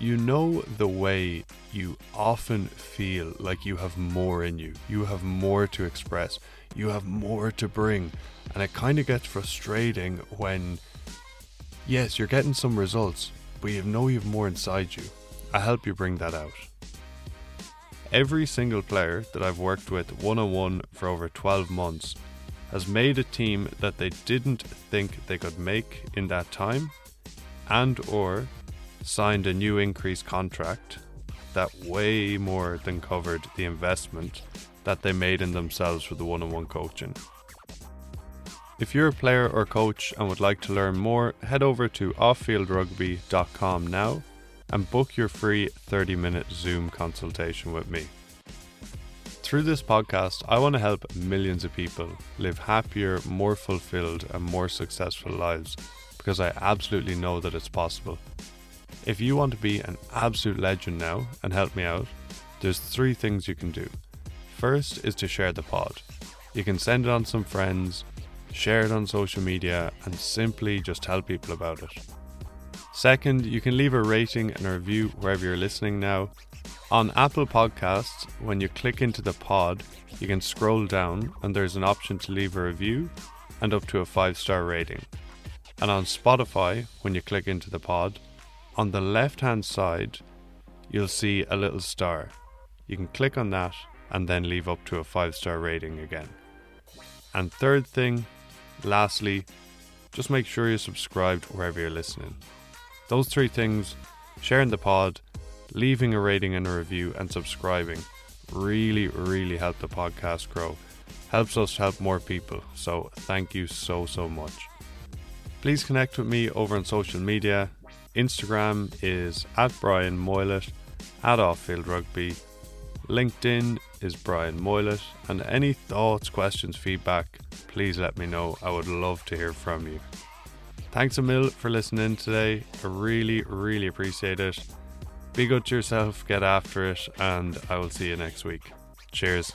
You know the way you often feel like you have more in you, you have more to express, you have more to bring, and it kind of gets frustrating when, yes, you're getting some results, but you know you have more inside you. I help you bring that out. Every single player that I've worked with one on one for over 12 months has made a team that they didn't think they could make in that time and or signed a new increased contract that way more than covered the investment that they made in themselves for the one-on-one coaching. If you're a player or coach and would like to learn more, head over to offfieldrugby.com now and book your free 30 minute Zoom consultation with me. Through this podcast, I want to help millions of people live happier, more fulfilled, and more successful lives because I absolutely know that it's possible. If you want to be an absolute legend now and help me out, there's three things you can do. First is to share the pod. You can send it on some friends, share it on social media, and simply just tell people about it. Second, you can leave a rating and a review wherever you're listening now. On Apple Podcasts, when you click into the pod, you can scroll down and there's an option to leave a review and up to a five star rating. And on Spotify, when you click into the pod, on the left hand side, you'll see a little star. You can click on that and then leave up to a five star rating again. And third thing, lastly, just make sure you're subscribed wherever you're listening. Those three things sharing the pod, leaving a rating and a review, and subscribing really, really help the podcast grow. Helps us help more people. So thank you so, so much. Please connect with me over on social media. Instagram is at Brian Moylett, at Offfield Rugby. LinkedIn is Brian Moylett. And any thoughts, questions, feedback, please let me know. I would love to hear from you. Thanks a mil for listening today. I really, really appreciate it. Be good to yourself, get after it, and I will see you next week. Cheers.